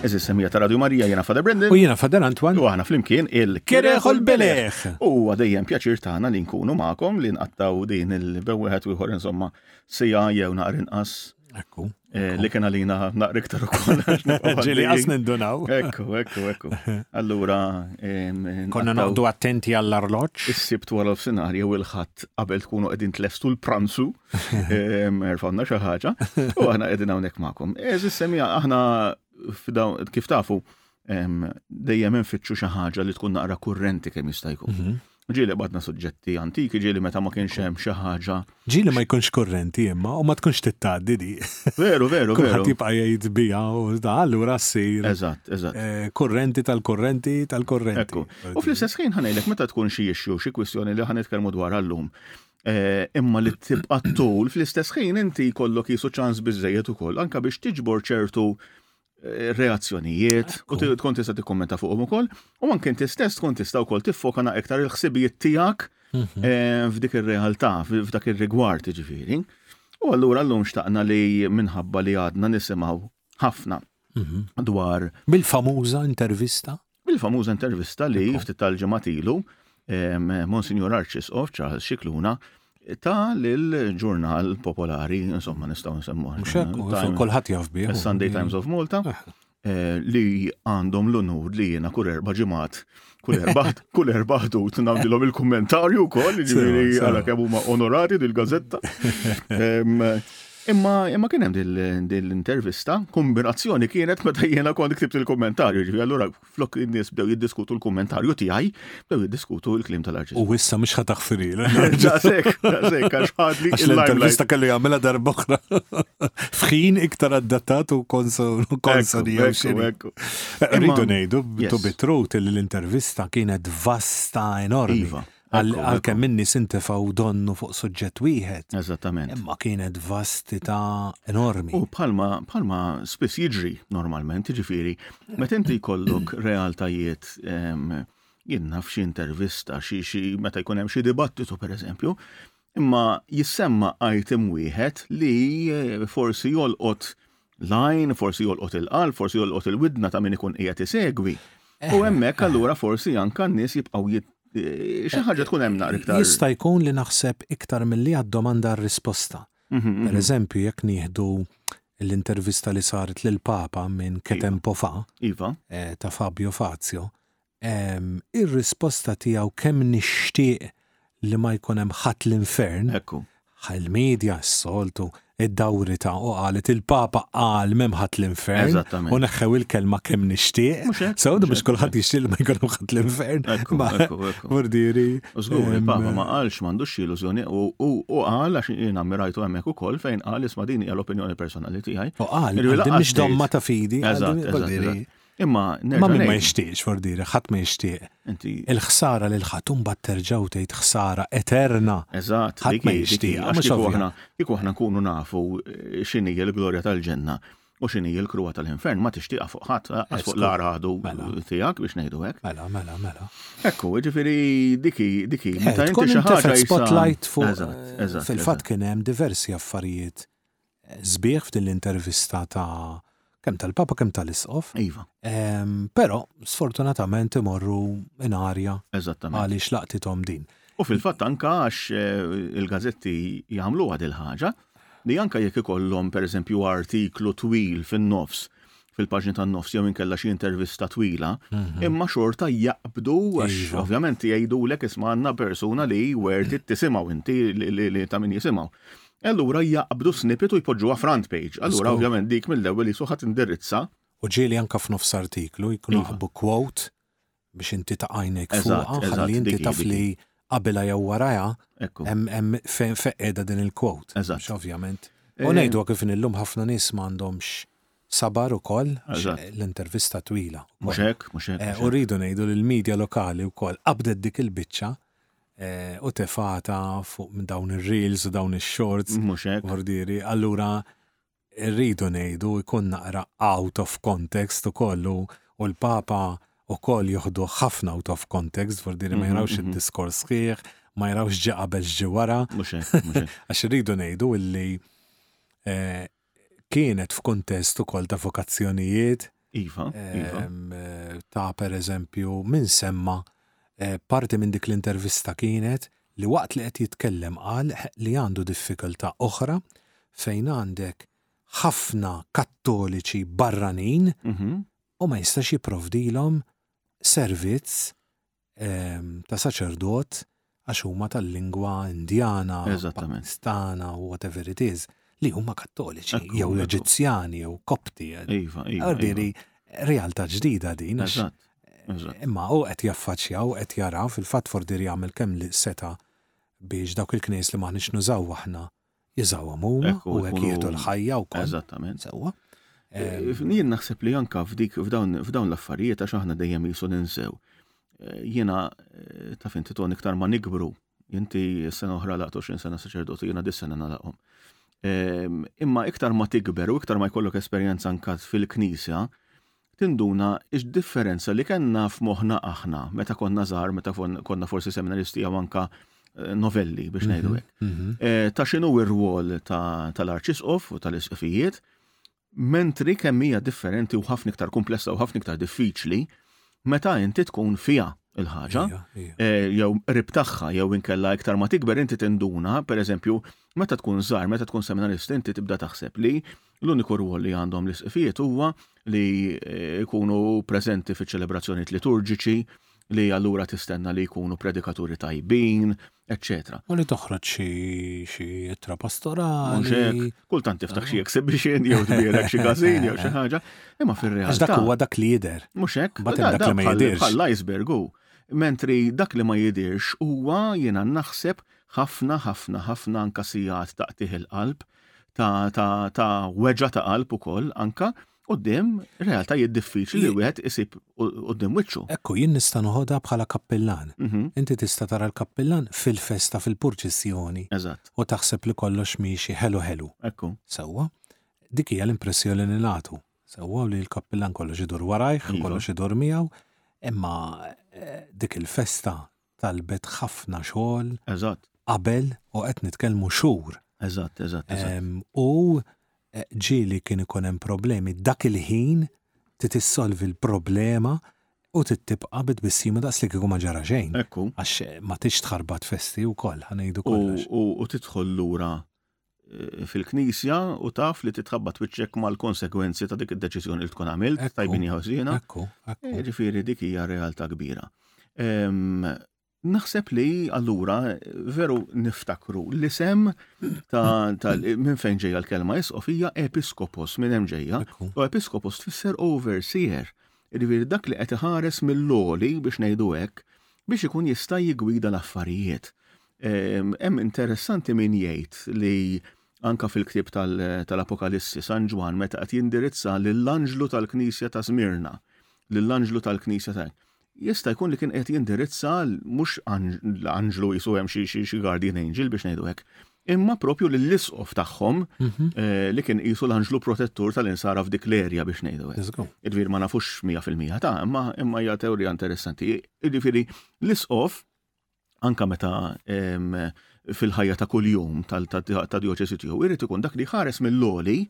Eżis semija ta' Radio Marija jena Fader Brendan. U jena Fader Antwan. U għana flimkien il-Kereħ u l-Beleħ. U għadejjem pjaċir tagħna li nkunu ma'kom li nqattaw din il-bewħet u jħor insomma sija jew naqar inqas. Ekku. Eh, li kena lina naqar iktar ukoll. Ġili għas nindunaw. Ekku, ekku, ekku. Allura. Konna noqdu attenti għall-arloċ. Issib twal of senarju u l-ħadd qabel tkunu qegħdin tlestu l-pranzu. Erfawna xi ħaġa u aħna qegħdin hawnhekk magħkom. Eżis semija aħna kif tafu dejjem infittxu xi ħaġa li tkun naqra kurrenti kemm jista' jkun. Mhm. Ġieli badna suġġetti antiki, ġieli meta ma kienx hemm xi ħaġa. Ġieli ma jkunx kurrenti imma u ma tkunx tittaddi di. Veru, veru, veru. Kulħadd jibqa' jgħid bija u da allura ssir. Eżatt, eżatt. Eh, kurrenti tal-kurrenti tal-kurrenti. U fl-istess ħin ħanejlek meta tkun xi issue, xi kwistjoni li ħanitkellmu dwar għallum Eh, imma li tibqa' tul fl-istess ħin inti jkollok jisu ċans biżejjed ukoll anka biex tiġbor ċertu eh, reazzjonijiet u tkun tista' tikkommenta fuqhom ukoll u anke inti stess tkun tista' wkoll tiffokana iktar il-ħsibijiet tiegħek mhm. eh, f'dik ir-realtà, f'dak ir-rigward ġifieri. U allura llum xtaqna li minħabba li għadna nisimgħu ħafna mhm. dwar. Bil-famuża intervista? Bil-famuża intervista li ftit tal-ġimgħat ilu Monsignor Arċisqof Charles Xikluna ta' l-ġurnal popolari, insomma nistgħu nsemmu. Kulħadd jaf bih. Sunday Times of Malta eh. Eh, li għandhom l-unur li jiena kull erba' ġimgħat kull erba' kull erba' ħdut nagħmlilhom il-kummentarju wkoll, ġifieri għala kemm huma onorati dil-gażetta. Imma imma kien hemm din l-intervista, kombinazzjoni kienet meta jiena kont ktibt il-kummentarju, ġifi allura flok in-nies bdew jiddiskutu l-kummentarju tiegħi, bdew jiddiskutu l-kliem tal-arċisqof. U issa mhux ħa taħfirilha. Daqshekk, daqshekk għax ħadli. Għax l-intervista kellu jagħmilha darba oħra. F'ħin iktar addattat u konsoni jew xi. Rridu ngħidu to be true li l-intervista kienet vasta enormi. Iva. Għalkemm in-nies intefgħu donnu fuq suġġett wieħed. Eżattament. Imma kienet vastità enormi. U bħalma bħalma spiss jiġri normalment, jiġifieri, meta inti jkollok realtajiet jien naf xi intervista, xi xi meta jkun hemm xi dibattitu pereżempju, imma jissemma item wieħed li eh, forsi jolqot l-għajn, forsi jolqot il-qalb, forsi jolqot il-widna ta' min ikun qiegħed isegwi. U hemmhekk allura forsi anke n-nies jibqgħu jit xi ħaġa tkun hemm naqra iktar. Jista' jkun li naħseb iktar milli għad-domanda għar-risposta. Per eżempju, jekk nieħdu l-intervista li saret lill-Papa minn Ketempo Fa, ta' Fabio Fazio, Ehm, ir-risposta tiegħu kemm nixtieq li ma jkun hemm ħadd l-infern. Ekku. Il-medja s-soltu iddawritha u qalet il-Papa qal m'hemm ħadd l-infern. Eżattament. U neħħew il-kelma kemm nixtieq. Mhux hekk. Sew biex kulħadd jixtieq li ma jkun hemm ħadd l-infern. Ekku, ekku, ekku. Mordieri. U żgur, il-Papa ma qalx m'għandux xi illużjoni u hu qal għax jien ammirajtu hemmhekk ukoll fejn qal isma' din hija l-opinjoni personali tiegħi. U qal, din mhix domma ta' fidi. Eżatt, eżatt. Imma Ma min ma jixtieqx fordira, ħadd ma jixtieq. Inti il-ħsara lil ħadd imbagħad terġgħu tgħid ħsara eterna. Eżatt, ħadd ma jixtieq. Għax kieku aħna kieku aħna nkunu nafu eh, x'inhi l-glorja tal-ġenna u x'inhi l-kruha tal-infern ma tixtieqha fuq ħadd eh, għax fuq l-ara ħadu mela. tiegħek biex ngħidu hekk. Mela, mela, mela. Ekku, ġifieri diki diki eh, meta inti xi ħaġa spotlight fuq. Eżatt, eżatt. Fil-fatt kien hemm diversi affarijiet sbieħ f'din l-intervista ta' kemm tal-Papa kemm tal-Isqof. Iva. Però sfortunatament imorru in arja. Eżattament. Għaliex laqtithom din. U fil-fatt anka għax eh, il-gazetti jagħmluha il ħaġa li anka jekk ikollhom pereżempju artiklu twil fin-nofs fil-paġni tan-nofs jew inkella xi intervista twila, mhm. imma xorta jaqbdu għax iva. ovvjament jgħidulek isma' għandna persuna li werti tisimgħu inti li ta' min jisimgħu. Allura jaqbdu snippet u jpoġġuha front page. Allura ovvjament dik mill-ewwel li suħat indirizza. U ġieli anka f'nofs artiklu jkun jaħbu iva. quote biex inti ta' għajnek fuqha, ħalli inti taf li qabilha jew warajha hemm fejn feqqiegħda din il-quote. Eżatt. Ovvjament. U eh, ngħidu kif illum ħafna nies ma għandhomx sabar ukoll l-intervista twila. Mhux hekk, mhux hekk. Eh, u rridu ngħidu li l-medja lokali wkoll qabdet dik il-biċċa eh, u tefata fuq dawn ir-reels u dawn ix-shorts. Mhux hekk. Ordiri, allura irridu ngħidu jkun naqra out of context ukoll u l-Papa ukoll joħduh ħafna out of context, dwar diri ma jrawx id-diskors sħiħ, ma jrawx ġi qabel x'ġi wara. Għax irridu ngħidu illi eh, kienet f'kuntest ukoll ta' vokazzjonijiet Iva, iva. Eh, ta' per eżempju, minn semma eh, parti minn dik l-intervista kienet li waqt li qed jitkellem qal li għandu diffikultà oħra fejn għandek ħafna kattoliċi barranin mhm. u ma jistax jipprovdilhom servizz ta' saċerdot għax huma tal-lingwa Indjana, Pakistana u whatever it is, li huma kattoliċi, jew Eġizzjani, jew Kopti. Iva, iva. Għardiri, iva. realtà ġdida din. Imma u qed jaffaċjaw, qed jara fil-fatt fordir jagħmel kemm li seta biex dawk il-knejs li maħniex nużaw aħna Jiżawhom huma u hekk jieħdu l-ħajja wkoll. Eżattament. Sewwa. Jien naħseb li anka f'dik f'dawn l-affarijiet għax aħna dejjem jisu ninsew. Eh, jiena eh, ta' finti ton iktar ma nikbru, inti s-sena oħra laqt 20 sena saċerdotu, jiena dis-sena nalaqhom. Ehm, imma iktar ma tikber u iktar ma jkollok esperjenza anka fil-knisja, tinduna x-differenza li kellna f'moħħna aħna meta konna żgħar, meta konna forsi seminaristi jew anka eh, novelli biex ngħidu mhm, hekk. Mhm. Eh, ta' x'inhu r-rwol tal-arċisqof u tal-isqfijiet, mentri kemm hija differenti u ħafna iktar komplessa u ħafna iktar diffiċli meta inti tkun fija il-ħaġa, eh, jew rib tagħha jew inkella iktar ma tikber inti tinduna, pereżempju, meta tkun żgħar, meta tkun seminarist inti tibda taħseb li L-uniku rwol li għandhom l-Isqfijiet huwa li jkunu preżenti fiċ-ċelebrazzjonijiet liturġiċi, li allura tistenna li jkunu predikaturi tajbin, eċċetera. U li toħroġ xi xi ittra pastorali. Mhux hekk, kultant tiftaħ xi exhibition jew tbierek xi każin jew xi ħaġa, imma fir-realtà. Għax dak huwa dak li jidher. Mhux hekk, Mbagħad hemm dak li ma jidhirx. bħall-iceberg hu. Mentri dak li ma jidhirx huwa jiena naħseb ħafna ħafna ħafna anka sigħat ta' qtigħ il-qalb, ta', ta, ta weġa ta' qalb ukoll anka qudiem realtajiet diffiċli li wieħed isib qudiem wiċċu. Ekku jien nista' noħodha bħala kappillan. Mhm. Inti tista' tara l-kappillan fil-festa fil-purċissjoni. Eżatt. U taħseb li kollox miexi ħelu ħelu. Ekku. Sewwa. Dik hija l-impressjoni li nagħtu. Sewwa li l-kappillan kollox idur warajh, iva. kollox idur miegħu, imma eh, dik il-festa talbet ħafna xogħol. Eżatt. Qabel u qed nitkellmu xhur. Eżatt, eżatt, eżatt. U eh, ġieli kien ikun hemm problemi dak il-ħin titissolvi l-problema u tittibqa bit bissima daqs li kieku ma ġara xejn. Ekku. Għax eh, ma tix tħarbat festi u koll, ħanejdu kollox. U tidħol lura eh, fil-knisja u taf li titħabba twiċċek mal-konsekwenzi ta' dik id-deċiżjoni li tkun għamilt, tajbin jħosina. Eh, ġifiri dik hija realtà kbira. Naħseb li allura veru niftakru li sem ta', ta minn fejn ġejja l-kelma isqof hija episkopos minn hemm ġejja u episkopos tfisser overseer. Irvir dak li qed iħares mill-loli biex ngħidu hekk biex ikun jista' jigwida l-affarijiet. Hemm interessanti min jgħid li anka fil-ktieb tal-Apokalissi San Ġwan meta qed jindirizza lill-anġlu tal-Knisja ta' Smirna, lill-anġlu tal-Knisja ta' jista' jkun li kien qed jindirizza mhux l-anġlu jisu hemm xi guardian angel biex ngħidu hekk, imma propju lill-isqof tagħhom mhm. eh, li kien qisu l-anġlu protettur tal-insara f'dik l-erja biex ngħidu hekk. Idvir ma nafux 100% ta' imma imma hija teorija interessanti. Idviri l-isqof anka meta fil-ħajja ta' kuljum ta' dioċesi tiegħu, irid ikun dak li ħares mill-loli,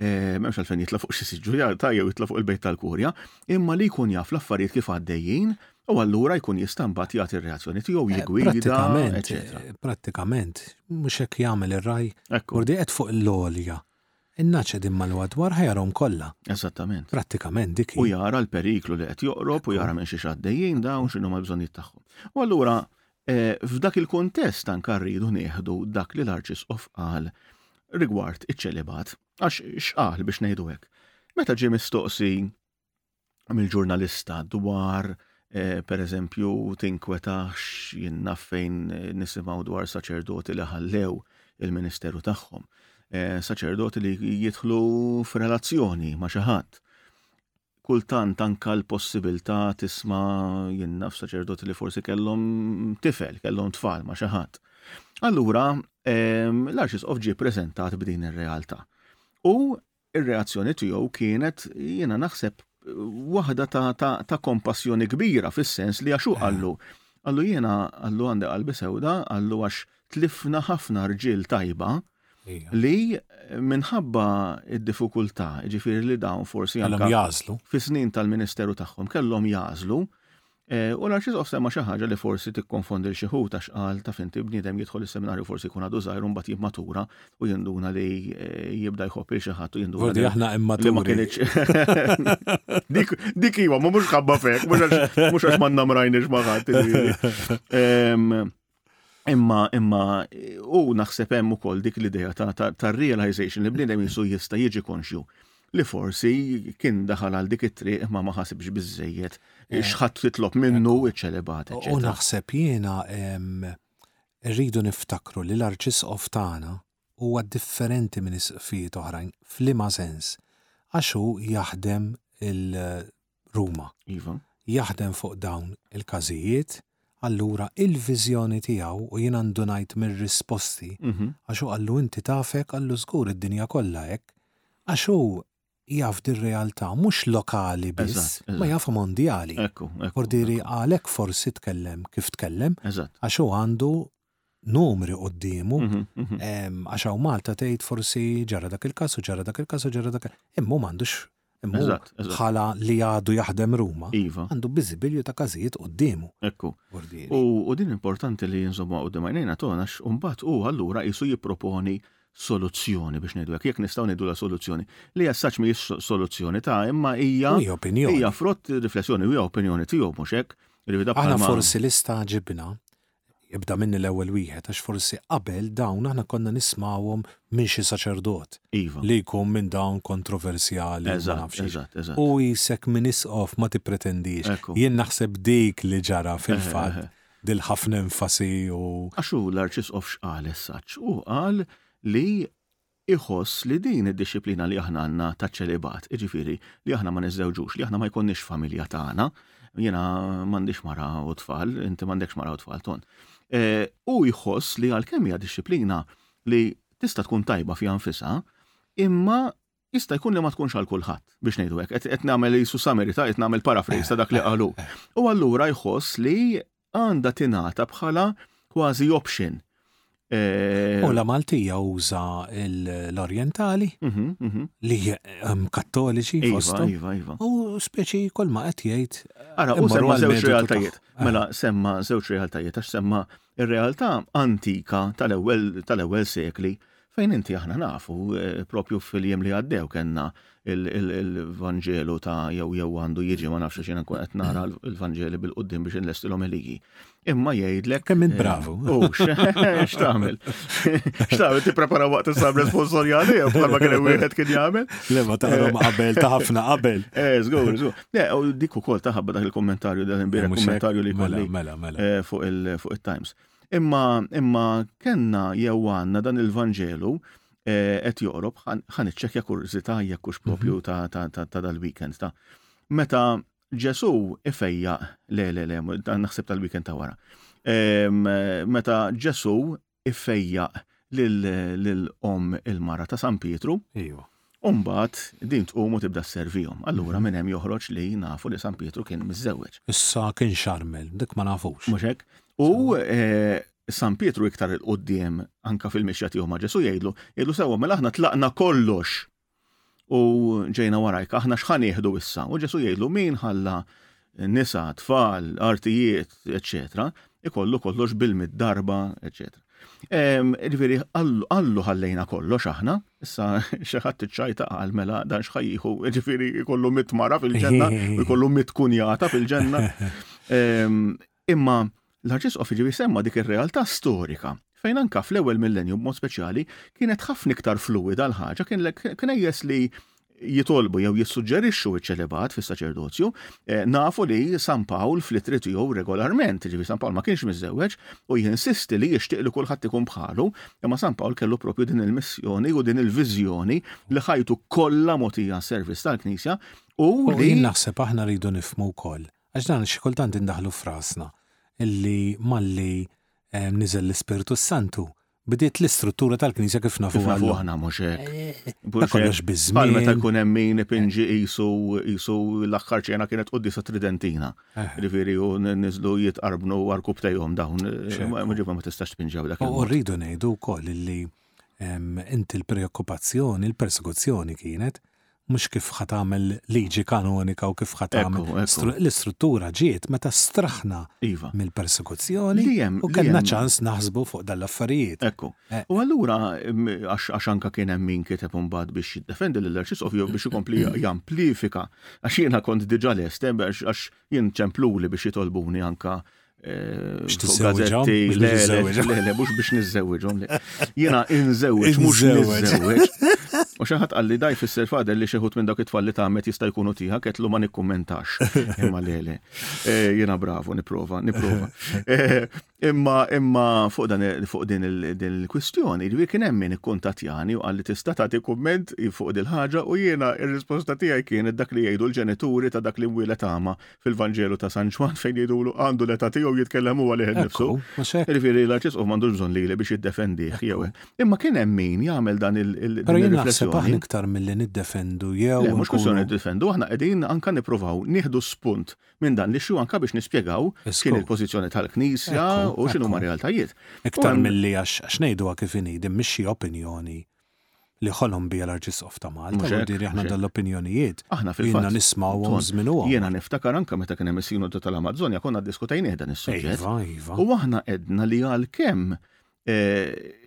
m'hemmx għalfejn jitla' fuq xi siġġu ta' jew jitla' fuq il-bejt tal-kurja, imma li jkun jaf l-affarijiet kif għaddejjin u allura jkun jista' mbagħad jagħti r-reazzjoni tiegħu eh, jigwida, eċetera. Eh, prattikament, mhux hekk jagħmel ir-raj, urdi qed fuq l-olja. In-nagħaġ qegħdin magħluqa dwar ħa jarahom kollha. Eżattament. Prattikament dik hi. U jara l-periklu li qed joqrob u jara minn xiex għaddejjin dawn, x'inhuma l-bżonnijiet tagħhom. U allura f'dak il-kuntest anke rridu nieħdu dak li l-Arċisqof qal rigward iċ-ċelibat. Għax x'qal biex ngħidu hekk? Meta ġie mistoqsi mill-ġurnalista dwar Eh, per eżempju, tinkwetax jinna fejn eh, nisimaw dwar saċerdoti li ħallew il-ministeru tagħhom. Eh, saċerdoti li jidħlu f'relazzjoni ma' xi ħadd. Kultant anka l-possibilità tisma' jinna f'saċerdoti li forsi kellhom tifel, kellhom tfal ma' xi ħadd. Allura, l-arċisqof ġie preżentat b'din ir-realtà. U Ir-reazzjoni tiegħu kienet, jiena naħseb, waħda ta', ta, ta kompassjoni kbira fis-sens li għaxu qallu. Qallu jiena qallu għandi qalbi sewda, qallu għax tlifna ħafna rġil tajba li minħabba id-diffikultà, ġifiri li dawn forsi għandhom jażlu. Fis-snin tal-ministeru tagħhom kellhom jażlu E, u l-arċiż semma xi ħaġa li forsi tikkonfondi l-xi ħut għax qal ta' finti bniedem jidħol is-seminarju forsi jkun għadu żgħir u mbagħad jimmatura u jinduna li e, jibda jħobb il xi ħadd u jinduna. Forsi aħna immaturi. Ma kienx. Dik dik iva, ma mhux ħabba fek, mhux għax m'għandna mrajniex ma' ħadd. Imma, imma, u naħseb hemm ukoll dik l-idea ta', ta, ta realization li bniedem jisu jista' jiġi konxju li forsi kien daħal għal dik it-triq ma ma ħasibx biżejjed eh. xħat titlob minnu eh. iċ-ċelebat. U naħseb jiena rridu niftakru li l-arċisqof tagħna huwa differenti minn isqfijiet oħrajn f'liema sens għax hu jaħdem il Ruma. Iva. Jaħdem fuq dawn il-każijiet, allura il-viżjoni tiegħu u jiena ndunajt mir-risposti mhm. għax hu qallu inti tafek qallu żgur id-dinja kollha hekk għax hu jaf din realtà mhux lokali biss, ma jaf mondjali. Ekku, ekku. Ordiri għalhekk forsi tkellem kif tkellem, għax hu għandu numri qoddimu, mhm, mhm. għax hawn Malta tgħid forsi ġara dak il-każ u ġara dak il-każ u ġara dak imma m'għandux ħala li għadu jaħdem Ruma, iva. għandu biżibilju ta' każijiet qoddimu. Ekku. U din importanti li jinżomma u dimajnejna tona x'umbat u allura jisu jipproponi soluzzjoni biex ngħidu jekk nistgħu ngħidu la soluzzjoni. Li jassaċ mi soluzzjoni ta' imma hija hija frott riflessjoni u hija opinjoni tiegħu mhux hekk. Aħna forsi l-istaġibna Jibda minni l-ewwel wieħed għax forsi qabel dawn aħna konna nismagħuhom minn xi saċerdot li jkun minn dawn kontroversjali u ma nafx xi. U qishek minn isqof ma tippretendix. Jien naħseb dik li ġara fil-fatt dil-ħafna enfasi u. Għax hu l-arċisqof x'qal essaċ? Hu qal li iħoss li din id-dixxiplina li aħna għandna taċ-ċelibat, jiġifieri li aħna ma niżżewġux, li aħna ma jkollniex familja tagħna, jiena m'għandix mara u tfal, inti m'għandekx mara u tfal tond. Hu jħoss li għalkemm hija dixxiplina li tista' tkun tajba fiha nfisha, imma jista' jkun li ma tkunx għal kulħadd, biex ngħidu hekk. Qed nagħmel qisu samerita, qed nagħmel paraphrase ta' dak li qalu. U allura jħoss li għandha tingħata bħala kważi option. Eh, u la Maltija uża l-Orientali mhm, mhm. li ehm, kattoliċi iva, fostom. Iva, iva. U speċi kol ma qed jgħid. Ara, u semma żewġ realtajiet. Eh. Mela semma żewġ realtajiet għax semma ir-realtà antika tal-ewwel tal-ewwel sekli Fejn inti aħna nafu, propju fil-jiem li għaddew kellna il-Vanġelu ta' jew jew għandu jiġi ma nafx xina nkun qed nara l-Vanġeli bil-qudiem biex inlesti l-omeliji. Imma jgħidlek. Kemm int bravu. U x'tagħmel? X'tagħmel tipprepara waqt is-sabra sponsorjali jew bħalma kien wieħed kien jagħmel? Le ma taqrom qabel ta' ħafna qabel. Eh, żgur, żgur. Le, u dik ukoll taħabba dak il-kommentarju dan imbierek kommentarju li kolli. Mela, mela, mela. Fuq il-Times. Imma imma kenna jew għandna dan il-Vanġelu eh, qed joqrob ħan iċċekkja kurżità jekk hux propju mhm. ta' dal-weekend ta' meta Ġesu ifejja le le le naħseb tal-weekend ta' wara. Meta Ġesu ifejja lil om il-mara ta' San Pietru. Ejwa. U mbagħad din tqum u tibda sservihom. Allura minn hemm joħroġ li nafu li San Pietru kien miżżewweġ. Issa kien xarmel, dik ma nafux. Mhux hekk? U San Pietru iktar 'il quddiem anke fil-mixja tiegħu ma' Ġesù jgħidlu, jgħidlu sewwa mela aħna tlaqna kollox u ġejna warajk, aħna x'ħa nieħdu issa? U Ġesù jgħidlu min ħalla nisa, tfal, artijiet, eċċetera, ikollu kollox bil-mit darba, eċċetera. Ġifieri għallu ħallejna kollox aħna, issa xi ħadd iċċajta għal mela dan xħajjiħu, ġifieri jkollu mit mara fil-ġenna, jkollu mit kunjata fil-ġenna. Imma, l-Arċisqof iġib isemma' dik ir-realtà storika, fejn anke fl-ewwel millenju b'mod speċjali, kienet ħafna iktar fluwida l-ħaġa, kienlek knejjes li jitolbu jew jissuġġerixxu ċ-ċelibat fis-saċerdozju. Nafu li San Pawl fl-ittri tiegħu regolarment, jiġifieri San Pawl ma kienx miżżewweġ, u jinsisti li jixtieq li kulħadd ikun bħalu, imma San Pawl kellu proprju din il-missjoni u din il-viżjoni li ħajtu kollha mogħtija għas-servizz tal-Knisja u li. U jien naħseb aħna rridu nifhmu wkoll Għax dan xi kultant indaħħlu f'rasna li malli niżel l-Ispirtu s-Santu, bdiet l-istruttura tal-Knisja kif nafuha. Nafu aħna mhux hekk. Eh, kollox biżżejjed. Bħal meta jkun hemm min ipinġi qisu qisu l-aħħar ċena kienet quddisa tridentina. Eh. Ġifieri u niżlu jitqarbnu warku btejhom dawn. Eh, Ġifieri ma tistax tpinġew dak. U rridu ngħidu wkoll li inti l-preokkupazzjoni, l-persekuzzjoni kienet mhux kif ħa tagħmel liġi kanonika u kif ħa tagħmel. L-istruttura ġiet meta straħna iva. mill-persekuzzjoni u kellna ċans naħsbu fuq dan l-affarijiet. Ekku. Eh. U allura għax anka kien hemm min kiteb imbagħad biex jiddefendi lil Arċis of jew biex ikompli jamplifika għax jiena kont diġà lest eh, għax jien ċempluli biex jitolbuni anka fuq gazzetti, le, le, le, mux biex nizzewġom, le. Jena inżewġ, mux nizzewġ. U xaħat għalli daj fisser fader li xeħut minn dak it-tfal li tamet jista' jkunu tiħa ketlu ma nikkummentax. Imma le, le. Eh, Jena bravo, niprofa, niprofa. Eh, imma, imma fuq dan fuq din il-kwistjoni, li kien hemm min ikkuntatjani u għalli tista' tagħti kumment fuq dil-ħaġa u jiena ir-risposta tiegħi kienet dak li jgħidu l-ġenituri ta' dak li mwieled għama fil-Vanġelu ta' San Ġwan fejn jgħidulu għandu l-età tiegħu jitkellem huwa lih innifsu. Jiġifieri l-Arċisqof m'għandux bżonn lili biex jiddefendih jew Imma kien hemm min jagħmel dan il-riflessjoni. Però jien naħseb aħna iktar milli niddefendu jew. Le, mhux kwistjoni niddefendu, aħna qegħdin anke nippruvaw nieħdu spunt minn dan l-issue anke biex nispjegaw x'inhi l-pożizzjoni tal-Knisja u x'inhuma r-realtajiet. Iktar milli għax ngħiduha kif inhi, din mhix xi opinjoni li ħolom bija l-Arċisqof ta' Malta. Mhux hekk? Diri aħna dan l-opinjonijiet. Aħna fil-fatt. Ilna nismawhom żmien u. Jiena niftakar anke meta kien hemm is-Sinodu tal-Amazzonja konna ddiskutejnieh dan is-suġġett. Iva, iva. U aħna għedna li għalkemm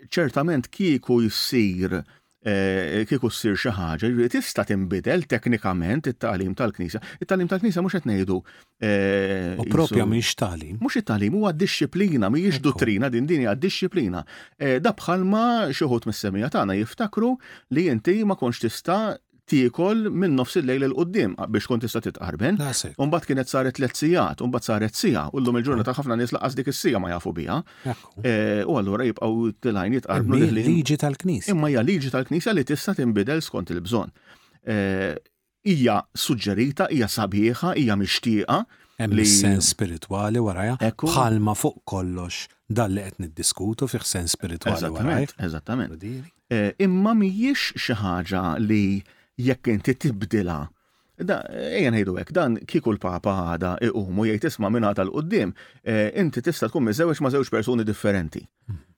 ċertament kieku jsir kieku ssir xi ħaġa, jiġifieri tista' tinbidel teknikament it-tagħlim tal-Knisja. It-tagħlim tal-Knisja mhux qed ngħidu Eh, u propja miex talim. Mux it-talim, huwa disċiplina, miex dottrina, din din hija disċiplina. Eh, da bħalma xieħut mis-semija tagħna jiftakru li inti ma konx tista' tiekol minn nofs il-lejl il qoddim biex kont tista' titqarben. Umbagħad kienet saret tliet sigħat, umbagħad saret siegħa, u llum il-ġurnata ħafna nies laqas dik is-siegħa ma jafu biha. Eh, u allura jibqgħu tilajn jitqarbnu liġi tal-knisja. Imma hija liġi tal-knisja li tista' tinbidel skont il-bżonn. Hija suġġerita, hija sabiħa, hija mixtieqa li. Hemm is-sens spiritwali warajha, bħalma fuq kollox dan li qed niddiskutu fih sens spiritwali warajh. Eżattament, eżattament. Imma mhijiex xi ħaġa li jekk inti tibdilha, ejja ngħidu hekk, dan kieku l-Papa għada iqum u jgħid isma' minn għada 'l quddiem inti tista' tkun miżżewweġ ma' żewġ persuni differenti.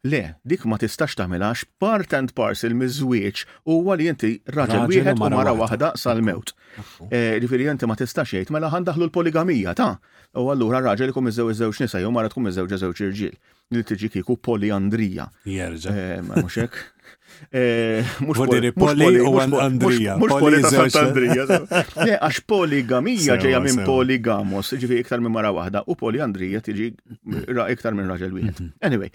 Le, dik ma tistax tagħmilha għax part and parcel miż-żwieġ huwa li inti raġel wieħed u mara waħda sal-mewt. Eh, ġifieri inti ma tistax jgħid mela ħandaħlu l-poligamija ta' u allura raġel ikun miżew iż-żewġ nisa jew mara tkun miżewġa żewġ irġiel li tiġi kieku poliandrija. Jerġa'. Eh, mhux hekk. Eh, mux poli, Andrija. Mux poli ta' Sant'Andrija. Eh, għax poligamija ġeja minn poligamos, ġifi iktar minn mara wahda, u poli Andrija tiġi ra iktar minn raġel wieħed. Mhm. Anyway,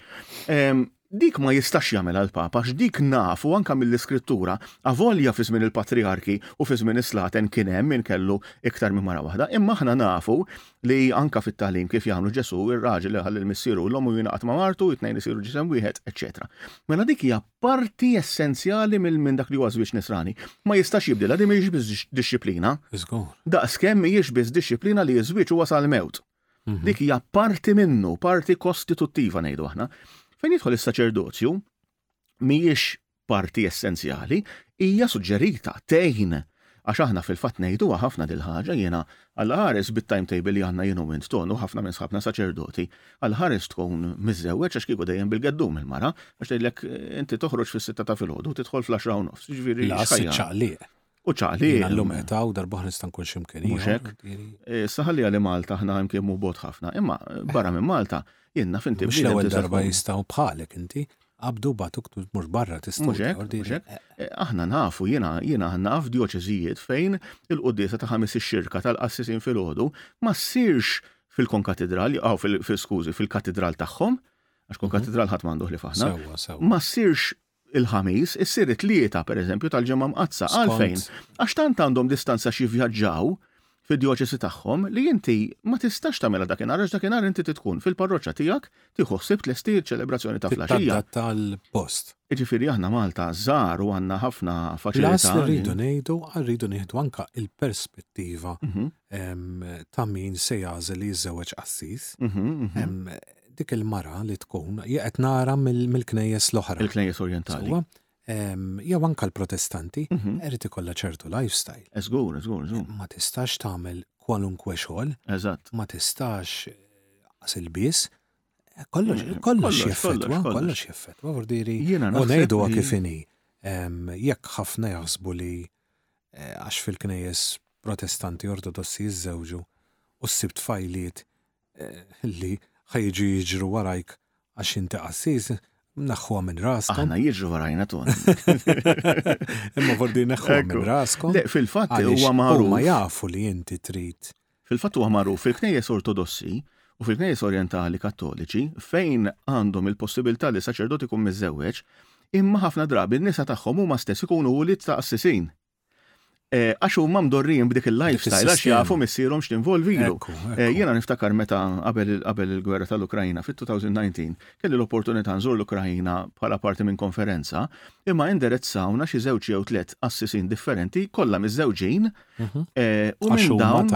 dik ma jistax jagħmel għal-papa, x'dik nafu anka mill-iskrittura, avolja fi żmien il-patriarki u fi żmien is-slaten kien hemm min kellu iktar minn mara waħda, imma aħna nafu li anka fit-talim kif jagħmlu Ġesu, ir-raġel li ħalli l-missieru l-ommu jingħaqad ma' martu, it-tnejn isiru ġisem wieħed, eċċetera. Mela dik hija parti essenzjali mill minn dak li huwa żwieġ nisrani. Ma jistax jibdilha li mhijiex biss dixxiplina. Daqskemm mhijiex biss dixxiplina li ż-żwieġ huwa sal-mewt. Mhm. Dik hija parti minnu, parti kostituttiva ngħidu aħna. Fejn jidħol is-saċerdozju, mhijiex parti essenzjali, hija suġġerita, tgħin, għax aħna fil-fatt ngħiduha ħafna dil-ħaġa, jiena, Alla ħares bit-timetable li għandna jien u int, Ton, u ħafna minn sħabna saċerdoti, Alla ħares tkun miżżewweġ għax kieku dejjem bil-geddum il-mara, għax tgħidlek inti toħroġ fis-sitta ta' filgħodu u tidħol fl-għaxra u nofs, jiġifieri x'ħajja. U ċaqli. Jina l-lum etaw darbohra nista' nkun ximkien. Mhux hekk. Eh, Saħalli għali Malta ħna hemm kien bot ħafna, imma eh, barra minn Malta jenna finti. Mhux l-ewwel darba jistgħu bħalek inti. Abdu batuk tmur barra tista' Mhux hekk. Eh, aħna nafu jiena jiena naf dioċeżijiet fejn il-quddiesa ta' ħames ix-xirka tal-qassisin filgħodu ma ssirx fil-konkatidral, aw fil-skużi, fil-katidral tagħhom, għax konkatidral mhm. ħadd m'għandu ħlif aħna. Ma ssirx il-Ħamis, issir it-Tlieta, pereżempju, tal-Ġimgħa Mqaddsa. Għalfejn? Għax tant għandhom distanza x'jivvjaġġaw fid-djoċesi tagħhom li inti ma tistax tagħmilha dakinhar għax dakinhar inti tkun fil-parroċċa tiegħek tieħu ħsieb tlesti ċ-ċelebrazzjoni ta' flaxija. tal-post. Jiġifieri aħna Malta żgħar u għandna ħafna faċilità. Plus li rridu ngħidu, rridu nieħdu anke il-perspettiva mhm. ta' min se jagħżel li jiżżewweġ qassis. Mhm, mhm. dik il-mara li tkun, jgħet nara mill-knejjes l-oħra. Il-knejjes orientali. Jew anka l-protestanti, mhm. errit ikolla ċertu lifestyle. Eżgur, eżgur, eżgur. Ma tistax tagħmel kwalunkwe xogħol. Eżatt. Ma tistax għas il-bis. Kollox, mhm. kollox jeffetwa, kollox jeffetwa, vordiri. Jena ngħidu kif inhi. Jekk ħafna jaħsbu li eh, għax fil-knejjes protestanti ortodossi jiżżewġu u s-sibt fajliet li ħa jiġu jiġru warajk għax inti qassis, naħħuha minn raskom. Aħna jiġru warajna ton. Imma vordi naħħuha minn raskom. Le, fil-fatt huwa magħruf. Ma jafu li inti trid. Fil-fatt huwa magħruf fil-knejjes ortodossi u fil-knejjes orjentali kattoliċi fejn għandhom il-possibilità li saċerdot ikun miżżewweġ, imma ħafna drabi n-nisa tagħhom huma stess ikunu ulied ta' qassisin. Eh, għax huma mdorrijin b'dik il-lifestyle, għax jafu missierhom x'tinvolvi ilu. Eh, jiena niftakar meta qabel il-gwerra tal-Ukrajina fit-2019, kelli l-opportunità nżur l-Ukrajina bħala parti minn konferenza, imma indirezzawna xi żewġ jew tliet assisin differenti, kollha miżewġin, mhm. eh, u minn dawn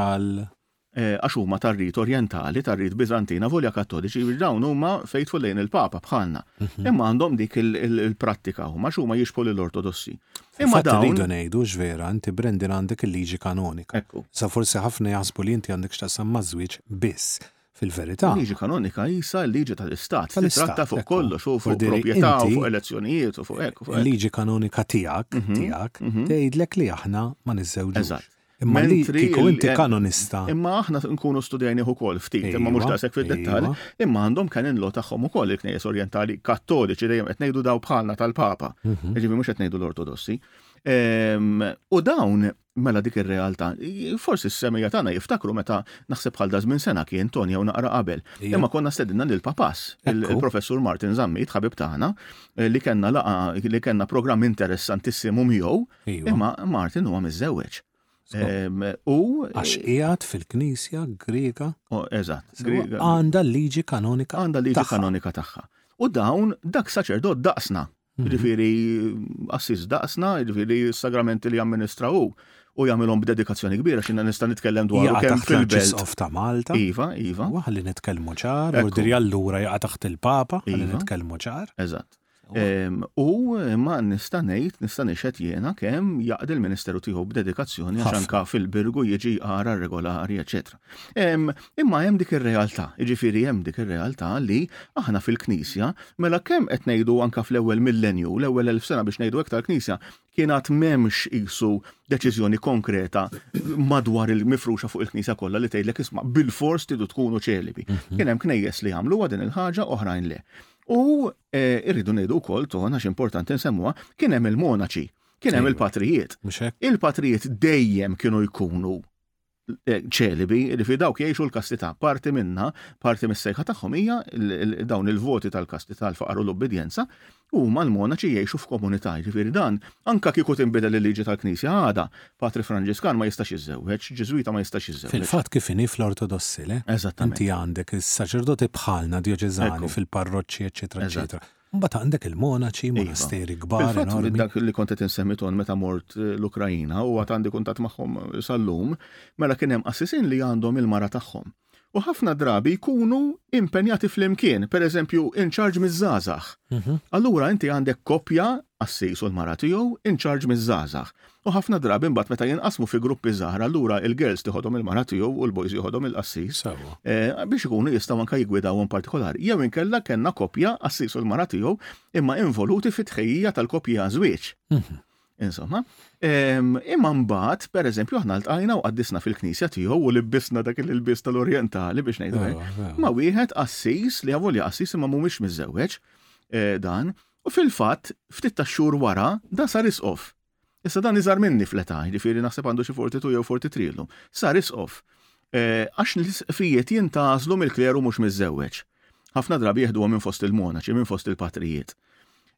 għax huma tar-rit orjentali, tar-rit Biżantin, avolja Kattoliċi, jiġifieri dawn huma faithful lejn il-Papa bħalna. Mhm. Imma għandhom dik il-prattika huma għax huma jixbħu lill-Ortodossi. Imma dawn. Rridu ngħidu x'vera, inti Brendin għandek il-liġi kanonika. Ekku. Sa forsi ħafna jaħsbu li inti għandek x'taqsam maż-żwieġ biss. Fil-verità. Liġi kanonika jisa l-liġi tal-istat. Tal-istat fuq kollox, u fuq proprjetà, u fuq elezzjonijiet, u fuq hekk. Liġi kanonika tiegħek, mhm, tiegħek, mhm. tgħidlek li aħna ma niżżewġux. Imma li kieku inti kanonista. Imma aħna nkunu studjajni ukoll ftit, imma mhux daqshekk fid-dettall, imma għandhom canon law tagħhom ukoll il-Knejjes Orjentali Kattoliċi dejjem qed ngħidu daw bħalna tal-Papa. Mhm. Ġifieri mhux qed ngħidu l-Ortodossi. Ehm, u dawn, mela dik ir-realtà, forsi s-semija tagħna jiftakru meta naħseb bħal daż minn sena kien Tony jew naqra qabel. Imma konna stedinna lil papas, il-professur Martin Zammit, ħabib tagħna, eh, li kellna laqa li kellna programm interessantissimu miegħu Iva. Imma Martin huwa miżżewweġ. Ehm, u. Għax qiegħed fil-Knisja Griega. Oh, eżatt. Għandha l-liġi kanonika. Għandha l-liġi kanonika tagħha. U dawn dak saċerdot daqsna. Mhm. Ġifieri assis daqsna, ġifieri s-sagramenti li jamministra hu u jagħmilhom b'dedikazzjoni kbira x'inna nista' nitkellem dwar kemm fil-belt. of ta' Malta. Iva, iva. Waħli nitkellmu ċar, u diri allura jaqa' taħt il-Papa, iva. nitkellmu ċar. Eżatt. U ma nista' ngħid, nista' nixed jiena kemm jaqdi l-Ministeru tiegħu b'dedikazzjoni għax anka fil-birgu jiġi għara regolari, eċetera. Imma hemm dik ir-realtà, jiġifieri hemm dik ir-realtà li aħna fil-Knisja, mela kemm qed ngħidu anka fl-ewwel millenju, l-ewwel elf sena biex ngħidu hekk tal-Knisja, kien għad m'hemmx qisu deċiżjoni konkreta madwar il-mifruxa fuq il-Knisja kollha li tgħidlek isma' bil-fors tidu tkunu ċelibi. Mhm. Kien hemm knejjes li għamluha din il-ħaġa oħrajn le. U eh, irridu ngħidu wkoll toħon għax importanti nsemmuha, kien hemm il-monaċi, kien hemm il-patrijiet. Il-patrijiet dejjem kienu jkunu eh, ċelibi li fi dawk jgħixu l-kastità. Parti minna, parti mis-sejħa tagħhom hija dawn il-voti tal-kastità l-faqar u l-obbedjenza huma l-monaċi jgħixu f'komunità. Ġifieri dan anka kieku tinbidel il-liġi tal-Knisja għada Patri Franġiskan ma jistax jiżżewweġ, Ġiżwita ma jistax jiżżewweġ. Fil-fatt kif inhi fl-Ortodossi, le? Eżattament. Inti għandek is-saċerdoti bħalna djoċeżani Ekku. fil-parroċċi eċċetera Eżatt. eċċetera. Mbagħad għandek il-monaċi, Iva. monasteri kbar, Fil-fatt enormi. dak li kont qed insemmi Ton meta mort eh, l-Ukrajina u għad għandi kuntatt magħhom sal-lum, mela kien hemm qassisin li għandhom il-mara tagħhom. u ħafna drabi jkunu impenjati flimkien, per eżempju, inċarġ miż-żgħażagħ. Mhm. Allura inti għandek koppja qassis u l-mara tiegħu inċarġ miż-żgħażagħ. U ħafna drabi mbagħad meta jinqasmu fi gruppi żgħar allura il-girls tieħodhom il-mara tiegħu u l-boys jieħodhom il-qassis eh, biex ikunu jistgħu anke jigwidawhom partikolari. Jew inkella kellna koppja qassis u l-mara tiegħu imma involuti fit-tħejjija tal-koppja żwieġ. Mhm. Insomma, imma mbagħad, pereżempju, aħna ltqajna u qaddisna fil-knisja tiegħu u libbisna dak il-ilbies tal-Orjentali biex ngħidu eh, eh. ma wieħed qassis li avolja qassis imma mhumiex miżewweġ eh, dan. U fil-fatt, ftit ta' xhur wara, da sar isqof. Issa dan iżar minni fl-età, ġifieri naħseb għandu xi forti tu jew forti trilu. Sar isqof. Għax l-isqfijiet jintgħażlu mill-kleru mhux miżewweġ. Ħafna drabi jieħdu minn fost il-monaċi, minn fost il-patrijiet.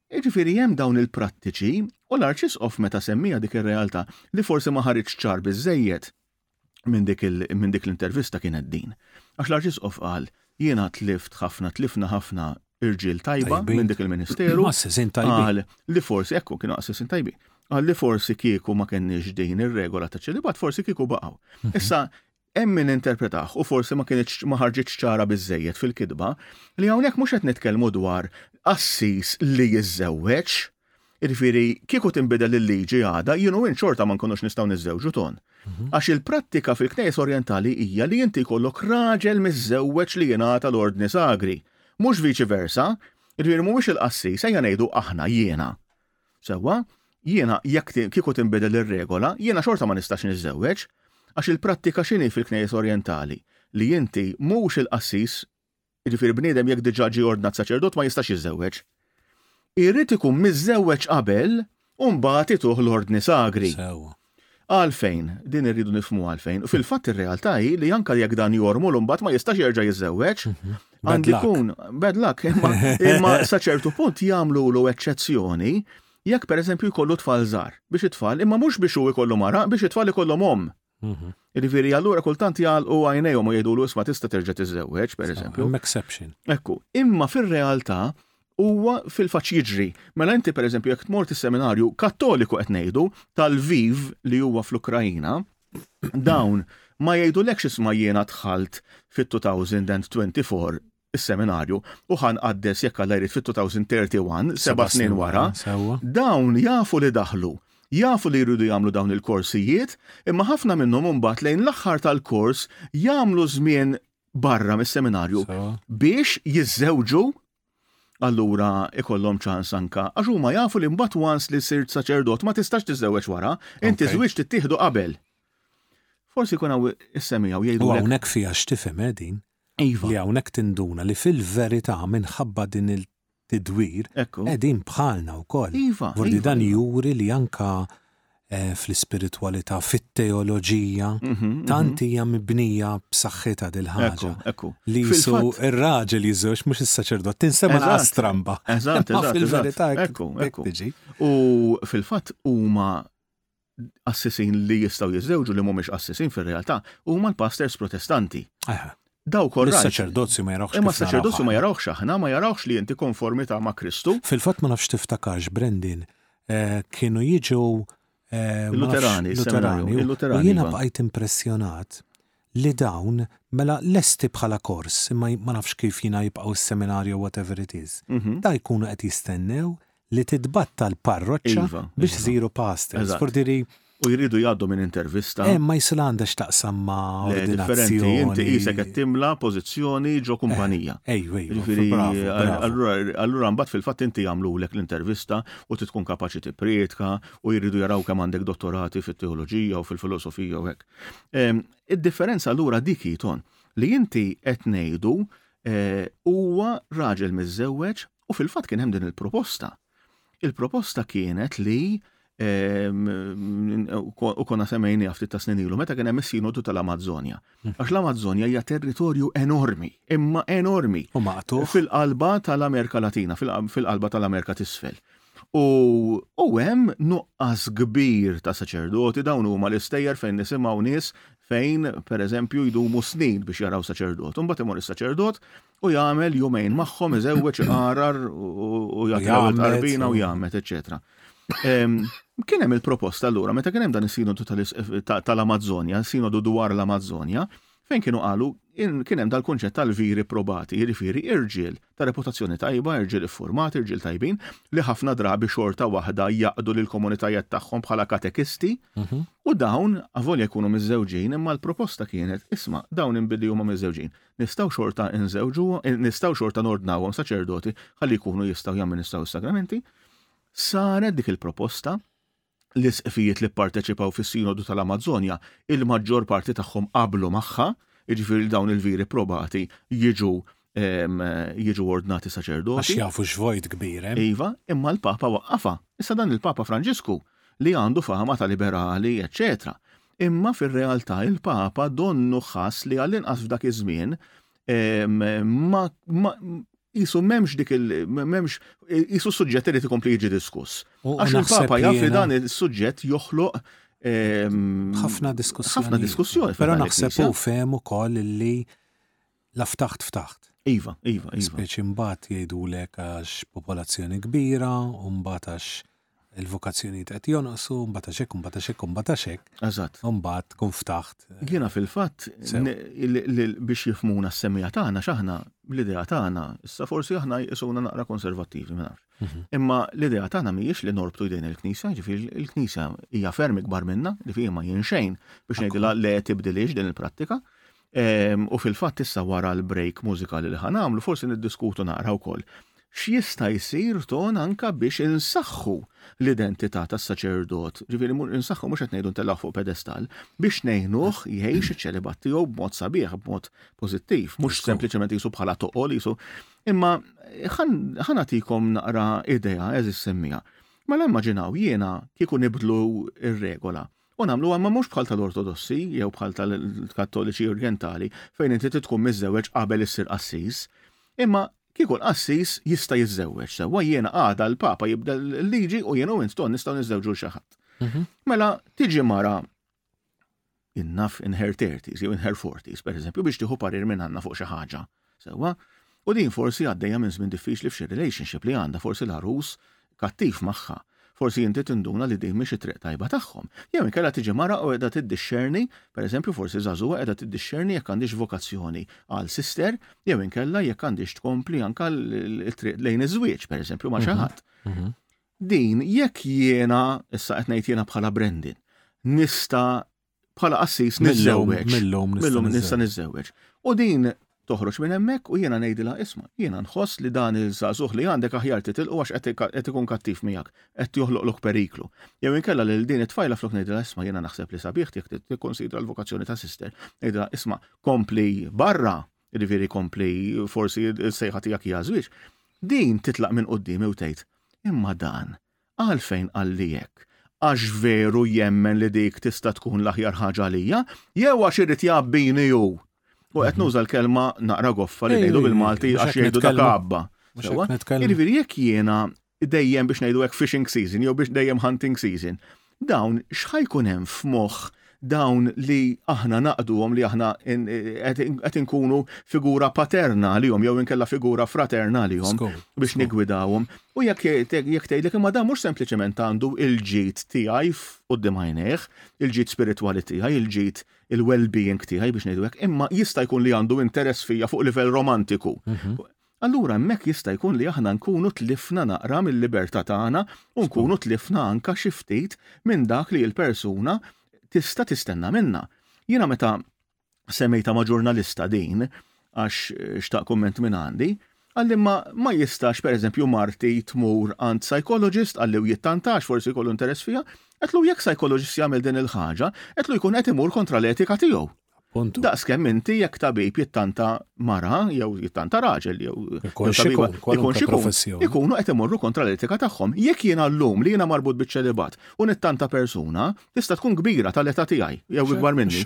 Jiġifieri hemm dawn il-prattiċi u l-Arċisqof meta semmiha dik ir-realtà li forsi ma ħarigtx ċar biżżejjed minn dik minn dik l-intervista kienet din. Għax l-Arċisqof qal, jiena tlift ħafna tlifna ħafna irġiel tajba minn dik il-ministeru. Muassisin tajbin. Qal li forsi hekk hu kienu qassisin tajbin. Qal li forsi kieku ma kenniex din ir-regola ta' ċelibat forsi kieku baqgħu. Issa Hemm min interpretah, u forsi ma kinitx ma ħarġitx ċara biżżejjed fil-kitba, li hawnhekk mhux qed nitkellmu dwar qassis li jiżżewweġ, jiġifieri kieku tinbidel il-liġi għada jien u int xorta ma nkunux nistgħu niżżewġu Ton. Għax il-prattika fil-Knejjes Orjentali hija li inti jkollok raġel miżżewweġ li jingħata l-ordni sagri, mhux viċi versa, jiġifieri mhuwiex il-qassis, ejja ngħidu aħna, jiena. Sewwa, jiena jekk kieku tinbidel ir-regola, jiena xorta ma nistax niżżewweġ, għax il-prattika x'inhi fil-Knejjes Orjentali, li inti mhux il-qassis, jiġifieri bniedem jekk diġà ġie ordnat saċerdot ma jistax jiżżewweġ. Irid ikun miżżewweġ qabel u mbagħad ituh l-ordni sagri. Għalfejn? Din irridu nifhmu għalfejn. U fil-fatt ir-realtà hi li anke jekk dan jormol imbagħad ma jistax jerġa' jiżżewweġ. Mhm. Għandu jkun bad luck, imma sa ċertu punt jagħmlulu eċċezzjoni jekk pereżempju jkollu tfal żgħar biex it-tfal, imma mhux biex hu jkollu mara, biex it-tfal ikollhom omm. Mhm. Riviri, allura kultant jgħalqu għajnejhom u jgħidulu isma' tista' terġa' tiżżewweġ, pereżempju. Exception. Ekku, imma fir-realtà Huwa fil-fatt x'jiġri. Mela inti pereżempju jekk tmort is-seminarju Kattoliku qed ngħidu ta' Lviv li huwa fl-Ukraina, dawn ma jgħidulekx isma' jiena dħalt fit-2024 is-seminarju u ħa nqaddes jekk Alla jrid fit-2031, seba' snin wara. Dawn jafu li daħlu, jafu li jridu jagħmlu dawn il-korsijiet, imma ħafna minnhom imbagħad lejn l-aħħar tal-kors jagħmlu żmien barra mis-seminarju biex jiżżewġu allura ikollhom ċans anka. Għax huma jafu li mbagħad wans li sirt saċerdot ma tistax tiżewweġ wara, inti żwieġ tittieħdu qabel. Forsi kun hawn issemijaw jgħidu. U hawnhekk fiha x'tifhem eh, din. Iva. Li hawnhekk tinduna li fil-verità minħabba din il-tidwir qegħdin bħalna wkoll. Iva. Vordi iva, dan iva. juri li anka eh, fl-ispiritwalità, fit-teoloġija, mhm, tant mhm. hija mibnija b'saħħitha dil ħaġa Li jisu ir-raġel jiżux mhux is-saċerdot, tinsema laqas stramba. Eżatt, eżatt. Fil-verità ekku, ekku. U fil-fatt huma assisin li jistaw jizzewġu li mumiex assisin fil-realtà huma l-pastors protestanti. Daw korra. Saċerdozzi ma jarawx. Imma saċerdozzi ma jarawx aħna, ma jarawx li inti konformita ma' Kristu. Fil-fatt ma nafx tiftakarx Brendin kienu jiġu Luterani, Luterani, u jiena iva. bqajt impressjonat li dawn mela lesti bħala kors, imma ma nafx kif jiena jibqgħu s-seminarju whatever it is. Mhm. Da jkunu qed jistennew li titbatta l-parroċċa iva, biex iżiru iva. pastors. Fordiri U jridu jgħaddu minn intervista. Eh, ma jsir għandha x'taqsam ma' ordinazzjoni. Le, differenti, inti qisek qed timla' pożizzjoni ġo kumpanija. Eh, ejju, ejju, Jiġifieri, bravu, bravu. allura, allura mbagħad fil-fatt inti jagħmlulek l-intervista u trid tkun kapaċi tipprietka u jridu jaraw kemm għandek dottorati fit-teoloġija u fil-filosofija u hekk. Ehm, Id-differenza allura dik hi, Ton, li inti qed ngħidu eh, huwa raġel miżżewweġ u fil-fatt kien hemm din il-proposta. Il-proposta kienet li u konna semmejni għaftit ta' snin ilu, meta kien hemm is-sinodu tal-Amazzonja. Hmm. Għax l-Amazzonja hija territorju enormi, imma enormi. U maqtuħ. Fil-qalba tal-Amerika Latina, fil-qalba tal-Amerika t'isfel. U hemm nuqqas kbir ta' saċerdoti dawn huma l-istejjer fejn nisimgħu nies fejn pereżempju jdumu snin biex jaraw saċerdot. Imbagħad imur is-saċerdot U jagħmel jumejn magħhom iżewweġ iqarar u jagħmel tarbina u jagħmel, eċetera. Kien hemm il-proposta allura meta kien hemm dan is-sinodu tal-Amazzonja, sinodu dwar l-Amazzonja, fejn kienu qalu kien hemm dal-kunċett tal-viri probati, jiġifieri irġiel ta' reputazzjoni tajba, irġiel iffurmati, irġiel tajbin, li ħafna drabi xorta waħda jaqdu lil komunitajiet tagħhom bħala katekisti, mhm. u dawn avolja jkunu miżewġin, imma l-proposta kienet isma' dawn inbidli huma miżewġin. Nistgħu xorta nżewġu, nistgħu xorta nordnawhom saċerdoti ħalli jkunu jistgħu jamministraw is-sagramenti. Saret dik il-proposta l-isqfijiet li pparteċipaw fis-Sinodu tal-Amazzonja, il-maġġor parti tagħhom qablu magħha, jiġifieri dawn il-viri probati jiġu jiġu ordnati saċerdoti. Għax jafu x'vojt kbir hemm. Iva, imma l-Papa waqqafha. Issa dan il-Papa Franġisku li għandu fama ta' liberali, eċċetera, Imma fir-realtà il-Papa donnu ħass li għall-inqas f'dak iż-żmien ma jisu memx dik il memx jisu suġġett li tikompli jiġi diskuss. Għax il-Papa jaf li dan il-suġġett joħloq ħafna diskussjoni. Ħafna diskussjoni. Però naħseb u fehmu ukoll li La ftaħt ftaħt. Iva, iva, iva. Speċi mbagħad jgħidulek għax popolazzjoni kbira, u mbagħad għax il-vokazzjonijiet qed jonqsu, mbagħad għax hekk, mbagħad għax hekk, mbagħad għax hekk. Eżatt. U mbagħad tkun ftaħt. Jiena fil-fatt biex jifmuna s-semija tagħna x'aħna l-idea tagħna, issa forsi aħna jqisuna naqra konservattivi ma nafx. Mhm. Imma l-idea tagħna mhijiex li norbtu jdejn il-Knisja, ġifier il-Knisja hija ferm ikbar minna, li fihima jinxejn biex ngħidilha le tibdilix din il-prattika. u fil-fatt issa wara l-break mużikali li ħan għamlu, forsi niddiskutu naqra wkoll. X'jista' jsir ton anka biex insaħħu l-identità tas-saċerdot, ġifieri insaħħu mhux qed ngħidu ntellgħu fuq pedestal, biex ngħinuh jgħix iċ-ċelibat tiegħu b'mod sabiħ, b'mod pożittiv, mhux sempliċement jisu bħala toqol jisu. Imma ħan nagħtikom naqra idea eżis semmija. Mela immaġinaw jiena kieku nibdlu ir-regola. Il U nagħmluha ma mhux bħal tal-Ortodossi jew bħal tal-Kattoliċi Urjentali fejn inti trid tkun miżżewweġ qabel issir qassis. Imma kieku l-qassis jista' jiżżewweġ sewwa jiena għada l-Papa jibdel il-liġi u jien u int ton nistgħu niżżewġu xi ħadd. Mhm. Mela tiġi mara innaf in her 30s jew in her 40s pereżempju biex tieħu parir minn għandna fuq xi ħaġa. Sewwa, u din forsi għaddejja minn żmien diffiċli f'xi relationship li għandha, forsi l-għarus kattiv magħha. Forsi inti tinduna li din mhix it-triq tajba tagħhom. Jew inkella tiġi mara u qiegħda tiddixxerni, pereżempju forsi żagħżugħa qiegħda tiddixxerni jekk għandhiex vokazzjoni għal sister jew inkella jekk għandhiex tkompli anke t-triq lejn iż-żwieġ, pereżempju ma' xi mhm. ħadd. Mhm. Din jekk jiena, issa qed ngħid jiena bħala Brendan, nista' bħala qassis niżżewweġ. Millum nista' niżżewweġ. U din toħroġ minn hemmhekk u jiena ngħidilha isma' jiena nħoss li dan il-żagħżugħ li għandek aħjar titilqu għax qed ikun kattiv miegħek, qed joħloqlok periklu. Jew inkella lil din it-tfajla flok ngħidilha isma' jiena naħseb li sabiħ jekk tikkonsidra l-vokazzjoni ta' sister, ngħidilha isma' kompli barra, jiġifieri kompli forsi s-sejħa tiegħek hija żwieġ, din titlaq minn quddiem u tgħid imma dan Għalfejn qalli hekk? Għax veru jemmen li dik tista' tkun l-aħjar ħaġa għalija, jew għax irid jgħabbini hu? U qed nuża l-kelma naqra goffa li ngħidu bil-Malti għax jgħidu dak għabba. Jiġifieri jekk jiena dejjem biex ngħidu hekk fishing season jew biex dejjem hunting season, Dawn x'ħa jkun hemm f'moħħ dawn li aħna naqduhom li aħna qed inkunu figura paterna għalihom jew inkella figura fraterna għalihom biex niggwidawhom. U jekk jekk tgħidlek imma dan mhux sempliċement għandu il-ġid tiegħi f'quddiem għajnejh, il-ġid spiritwali tiegħi, il-ġid il-well-being tiegħi biex ngħidu hekk, imma jista' jkun li għandu interess fija fuq livell romantiku. Mhm. allura hemmhekk jista' jkun li aħna nkunu tlifna naqra mil-libertà tagħna u nkunu tlifna anke xi ftit minn dak li l-persuna tista' tistenna minna. Jiena meta semmejtha ma' ġurnalista din, għax xtaq kumment minn għandi, qalli imma ma jistax pereżempju marti tmur għand psychologist, qalli u jittanta għax forsi jkollu interess fiha, għedtlu jekk psychologist jagħmel din il-ħaġa, għedtlu jkun qed imur kontra l-etika tiegħu. Puntu. Daqs kemm inti jekk tabib jittanta mara jew jittanta raġel jew ikun xikun, ikun ikunu qed imorru kontra l-etika tagħhom. Jekk jiena llum li jiena marbut biċ-ċelibat u nittanta persuna tista' tkun kbira tal-età tiegħi jew ikbar minni.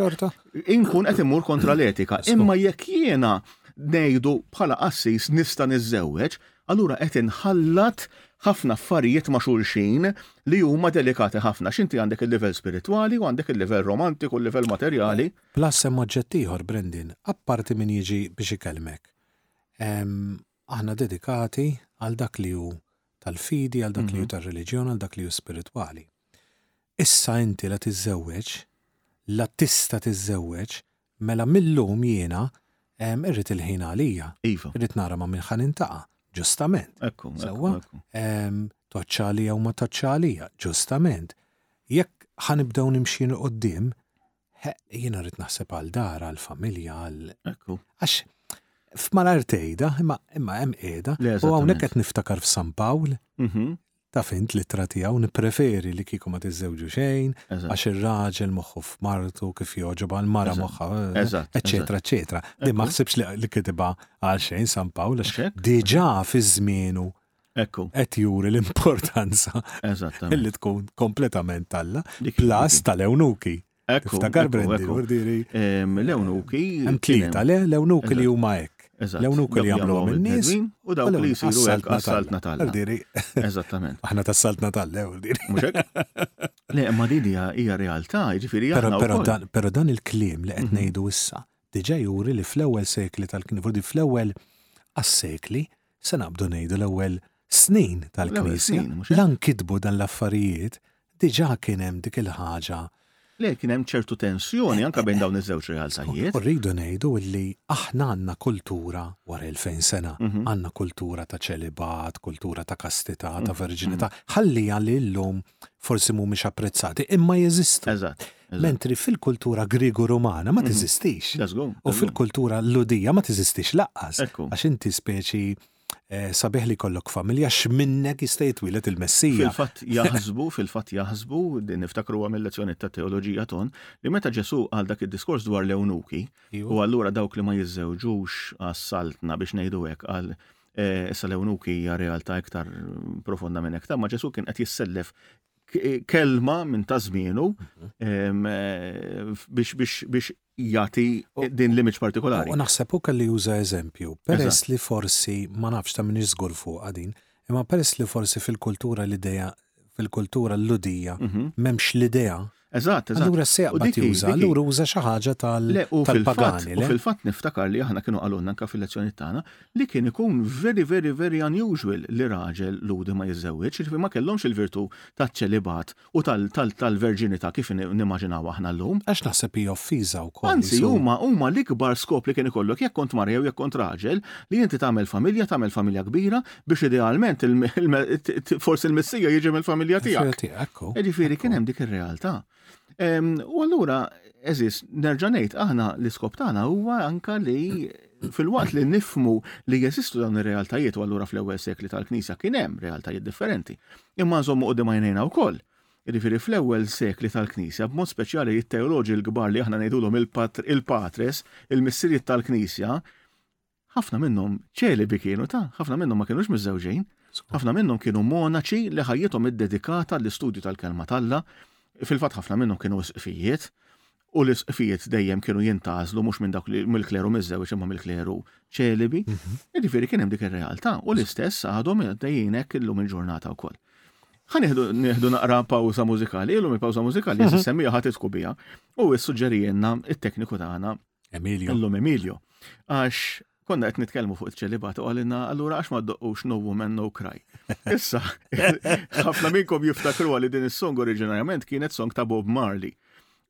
Inkun qed imur kontra l-etika. Imma jekk jiena ngħidu bħala qassis nista' niżżewweġ, allura qed inħallat ħafna affarijiet ma' xulxin li huma delikati ħafna għax inti għandek il-livell spiritwali u għandek il-livell romantiku u l-livell materjali. Plus hemm oġġett ieħor, Brendan, apparti min jiġi biex ikellmek. Aħna dedikati għal dak li hu tal-fidi, għal dak li hu mhm. tar-reliġjon, għal dak li hu spiritwali. Issa inti la tiżżewweġ, la tista tiżżewweġ Mela mil-lum jiena irrid il-ħin għalija. Iva. Irrid nara ma' min ħa nintaqa', ġustament. Ekku, sewwa. Toċċa għalija u ma toċċa għalija, ġustament. Jekk ħa nibdew nimxin il qoddim jiena rrid naħseb għal dar, għal familja, għal. Ekku. Għax f'malar tgħidha, imma hemm qiegħda. U hawnhekk qed niftakar f'San Pawl mhm. Taf int l-ittra tiegħu, nippreferi li kieku ma tiżżewġu xejn, għax ir-raġel moħħu f'martu kif jogħġobha, l-mara moħħha, eċċetera, eċċetera. Din ma ħsibx li kitibha għalxejn San Pawl, għax diġà fi żmienu Ekku. Qed juri l-importanza li tkun kompletament talla, plas tal-ewnuki. Ekku, ekku, l-ewnuki. Hemm tlieta, le, l-ewnuki li huma hekk. L-ewnuki li jagħmlu minn nies. U dawk li jsiru hekk għas-salt Natal. Eżattament. Aħna tas-salt Natal, le, ordiri. Le, ma didi hija realtà, ġifieri aħna. Però dan il-kliem li qed ngħidu issa, diġà juri li fl-ewwel sekli tal-knivu, fl-ewwel għas-sekli, se naqbdu ngħidu l-ewwel snin tal-Knisja, la nkitbu dan l-affarijiet, diġà kien hemm dik il-ħaġa. Le, kien hemm ċertu tensjoni anke bejn dawn iż-żewġ realtajiet. U rridu ngħidu li aħna għandna kultura wara elfejn sena, għandna kultura ta' ċelibat, kultura ta' kastità, ta' verġinità, ħalliha li llum forsi mhumiex apprezzati, imma jeżistu. Eżatt. Mentri fil-kultura Griego-Rumana ma tiżistix. U fil-kultura Ludija ma tiżistix laqqas. Għax inti speċi eh, sabiħ li kollok familja x'minnek jista' jitwilet il-Messija. Fil-fatt jaħsbu, fil-fatt jaħsbu, din niftakru għam il-lezzjoni ta' teoloġija ton, li meta Ġesu għal dak id-diskors dwar l-ewnuki, iva. u allura dawk li ma jiżżewġux għas-saltna biex ngħidu hekk għal eh, issa l-ewnuki hija realtà iktar profondament iktar, ma Ġesu kien qed jissellef kelma minn ta' zminu mhm. eh, biex jati din l-image partikolari. U naħseb u kelli juża eżempju, peress li forsi ma nafx ta' minni żgur fuq għadin, imma peress li forsi fil-kultura l-ideja fil-kultura l-ludija memx mhm. l-idea. Eżatt, eżatt. Allura se jaqbad juża, allura uża xi ħaġa tal-pagani. U fil-fatt niftakar li aħna kienu qalulna anke fil-lezzjoni tagħna li kien ikun very very very unusual li raġel Lhudi ma jiżżewwiġx, jiġifieri ma kellhomx il-virtù taċ-ċelibat u tal-verġinità kif nimmaġinawha aħna llum. Għax naħseb hi offiża wkoll. Anzi, huma huma l-ikbar skop li kien ikollok jekk kont mara jew jekk kont raġel li inti tagħmel familja, tagħmel familja kbira biex idealment forsi l-missija jiġi mill-familja tiegħek. Jiġifieri kien hemm dik ir-realtà. U allura, eżis, nerġa' ngħid aħna l-iskop tagħna huwa anka li fil-waqt li nifmu li jeżistu dawn ir-realtajiet u allura fl-ewwel sekli tal-Knisja kien hemm realtajiet differenti. Imma nżommu qudiem għajnejna wkoll. Jiġifieri fl-ewwel sekli tal-Knisja b'mod speċjali t-teoloġi l-kbar li aħna ngħidulhom il-patres, il-missirijiet tal-Knisja, Ħafna minnhom ċelibi kienu ta', ħafna minnhom ma kinux miżżewġin, ħafna minnhom kienu monaċi li ħajjithom iddedikata għall-istudju tal-Kelma t'Alla, fil-fatt ħafna minnhom kienu isqfijiet, u l-isqfijiet dejjem kienu jintgħażlu mhux minn dawk mill-kleru miżżewġ imma mill-kleru ċelibi. Jiġifieri kien hemm dik ir-realtà u l-istess għadhom għaddejjin hekk illum il-ġurnata wkoll. Ħa nieħdu naqra pawża mużikali, illum il-pawża mużikali se semmija ħadd itkubija u issuġġerijilna t-tekniku tagħna Emilio. Illum Emilio. Għax konna qed nitkellmu fuq iċ-ċelibat u għalina allura għax ma ddoqqux no woman no cry. Issa, ħafna minnkom jiftakru li din is-song oriġinarjament kienet song ta' Bob Marley.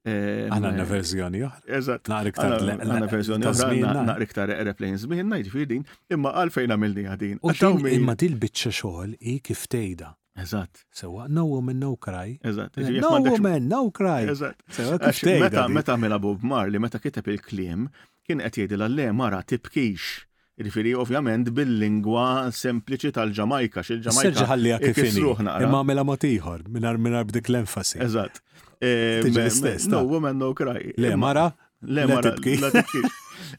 Eh, għanna għanna verżjoni oħra. Eżatt. Naqra iktar għanna verżjoni oħra. Naqra iktar airplane żmien, ngħid din, imma għalfejn għamilni għadin. U imma dil-biċċa xogħol hi kif tgħidha. Eżatt. Sewa, no woman, no cry. Eżatt. Eh, no woman, no cry. Eżatt. Sewa, kif Meta, meta mela Bob Marley, meta kiteb il-klim, kien qed jgħidi l-għalle mara tibkix. Rifiri, ovvjament, bil-lingwa sempliċi tal-Ġamajka, xil-Ġamajka. Serġa ħalli għakifini. Imma mela motiħor, minar minar b'dik l-enfasi. Eżatt. Eh, no woman, no cry. Le, mara, Le, ma tibki.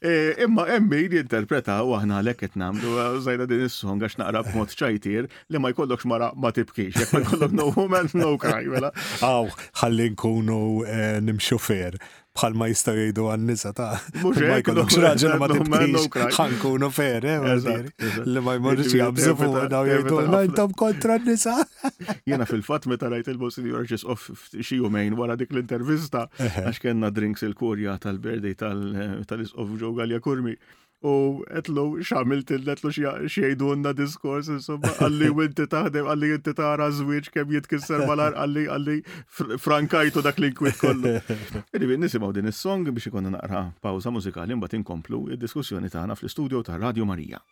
Eh, imma hemm min jinterpreta u aħna għalhekk qed nagħmlu żajna eh, din is-song għax naqra b'mod ċajtier li ma jkollokx mara ma tibkix, jekk ma jkollok no woman no cry, mela. Aw, ħalli nkunu eh, nimxu fer bħal ma jistaw jgħidu għan-nisa ta' ma jkollokx raġel ma tibkix ħankunu fer, li ma jmorrix jabżu fuq daw jgħidu intom kontra n-nisa. Jena fil-fatt meta rajt il-Bosin Jorġis off xi jumejn wara dik l-intervista, għax kellna drinks il-kurja tal-birthday tal-Isqof Joe Gallia Kurmi. U għetlu xamilt il-netlu xiejdu għanna diskors, insomma, għalli winti taħdem, għalli jinti taħra zwiċ kem jitkisser malar, għalli għalli frankajtu dak li nkwit kollu. Ġivi, nisimaw din is-song biex ikonna naqra pawza mużikali mbagħad inkomplu id-diskussjoni tagħna fl-istudio ta' Radio Marija.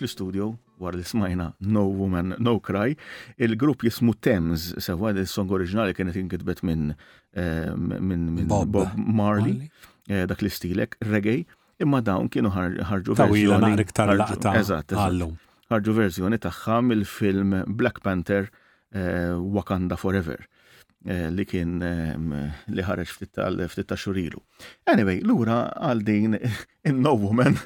fl-istudio war li smajna No Woman No Cry, il-grupp jismu Thames, sewa il-song oriġinali kienet inkitbet minn eh, min, min Bob, Bob Marley. Marley. eh, dak li stilek, reggae, imma dawn kienu ħarġu verżjoni. iktar laqta għallum. Ħarġu verżjoni tagħha mill-film Black Panther eh, Wakanda Forever eh, li kien ehm, li ħareġ ftit ta' xurilu. Anyway, lura għal din No Woman.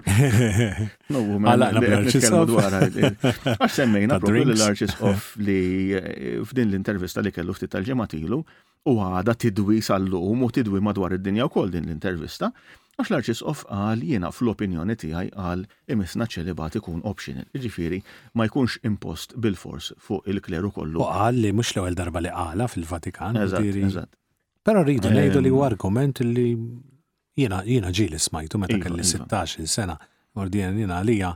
No Woman. Nitkellmu dwar Għax semmejna propju l-Arċis Off li eh, f'din l-intervista li kellu ftit tal-ġematilu u għada tidwi sal-lum u tidwi madwar id-dinja wkoll din l-intervista, għax l-Arċisqof qal jiena fl-opinjoni tiegħi qal imissna ċ-ċelibat ikun optional, jiġifieri ma jkunx impost bilfors fuq il-kleru kollu. U qal li mhux l-ewwel darba li qalha fil-Vatikan, jiġifieri. Eżatt, eżatt. Però rridu ngħidu li huwa argument li Jiena jiena ġieli smajtu meta iva, kelli 16 iva. sena, ordien jiena għalija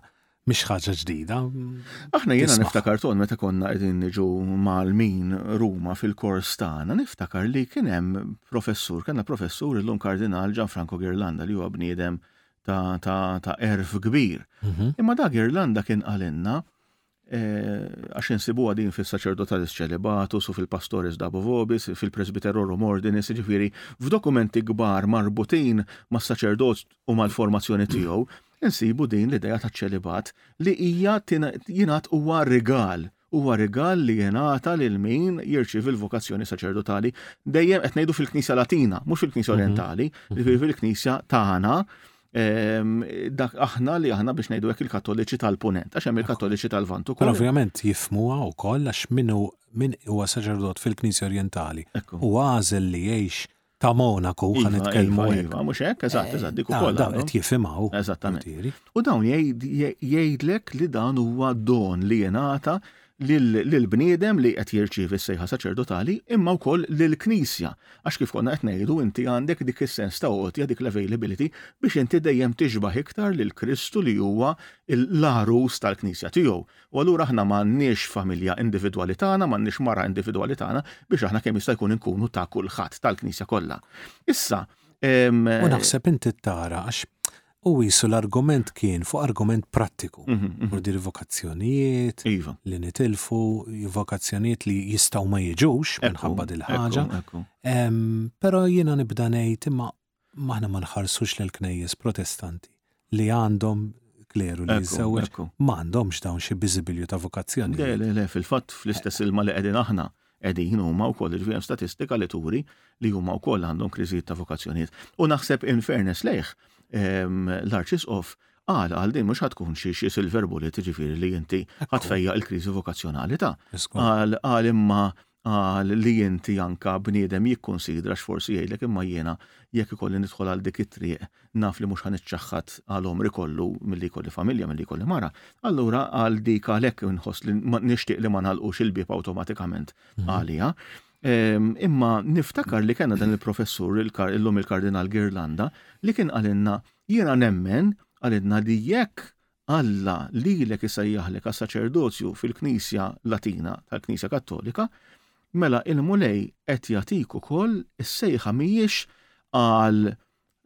mhix ħaġa ġdida. Aħna jiena niftakar ton meta konna qegħdin niġu malmin Ruma fil-kors tagħna, niftakar li kien hemm professur, kellna professur illum Kardinal Gianfranco Girlanda li huwa bniedem ta' erf kbir. Mhm. Imma da Girlanda kien qalinna għax insibuha din fis-Sacerdotalis Celibatus u fil-Pastores Dabo Vobis, fil-Presbyterorum Ordinis, jiġifieri f'dokumenti kbar marbutin mas-saċerdot u mal-formazzjoni tiegħu, insibu din l-idea taċ-ċelibat li hija jingħad huwa rigal, huwa rigal li jingħata lil min jirċievi l-vokazzjoni saċerdotali. Dejjem qed ngħidu fil-Knisja Latina, mhux fil-Knisja Orjentali, jiġifieri fil-Knisja tagħna, dak aħna li aħna biex ngħidu hekk il-Kattoliċi tal-Punent, għax hemm il-Kattoliċi tal-Vant ukoll. Ovvjament jifmuha wkoll għax minnu min huwa saċerdot fil-Knisja Orjentali u għażel li jgħix ta' monaku ħan iva, iva, nitkellmu iva, mhux hekk, eżatt, eh, eżatt dik ukoll. Dan qed jifhimgħu. Eżattament. U dawn jgħidlek li dan huwa don li jingħata lill-bniedem li qed jirċievi s-sejħa saċerdotali, imma wkoll lill-Knisja, għax kif konna qed ngħidu inti għandek dik is-sens ta' għotja, dik l-availability biex inti dejjem tixbah iktar lil Kristu li huwa l-Għarus tal-Knisja tiegħu. U allura aħna m'għandniex familja individwali tagħna, m'għandniex mara individwali tagħna, biex aħna kemm jista' jkun inkunu ta' kulħadd, tal-Knisja kollha. Issa, U naħseb inti tara għax Hu qisu l-argument kien fuq argument prattiku, ordi rivokazzjonijiet, li nitilfu, rivokazzjonijiet li jistgħu ma jiġux minħabba dil-ħaġa. Però jiena nibda ngħid imma maħna ma nħarsux lil knejjes protestanti li għandhom kleru li jiżewweġ ma għandhomx dawn xi biżibilju ta' vokazzjoni. Le, le, le, fil-fatt fl-istess ilma li qegħdin aħna. Qegħdin huma wkoll jiġifieri hemm statistika li turi li huma wkoll għandhom kriżijiet ta' vokazzjonijiet. U naħseb in fairness lejh ehm, l-Arċisqof qal għal din mhux tkun xi xi silver bullet jiġifieri li inti ħatfejja il-kriżi vokazzjonali ta' qal qal imma qal li inti anka bniedem jikkunsidra x'forsi jgħidlek imma jiena jekk ikolli nidħol għal dik it-triq naf li mhux ħa niċċaħħad għal għomri kollu milli jkolli familja, milli jkolli mara, allura għal dik għalhekk inħoss li nixtieq li ma nagħlqux il-bieb awtomatikament mhm. għalija. Ehm, imma niftakar li kena dan il-professur illum il-Kardinal Girlanda li kien għalinna jiena nemmen għalinna li jekk Alla li l-ek jisajjaħlek għas saċerdozju fil-Knisja Latina tal-Knisja Kattolika, mela il-mulej qed jagħtik ukoll is-sejħa mhijiex għal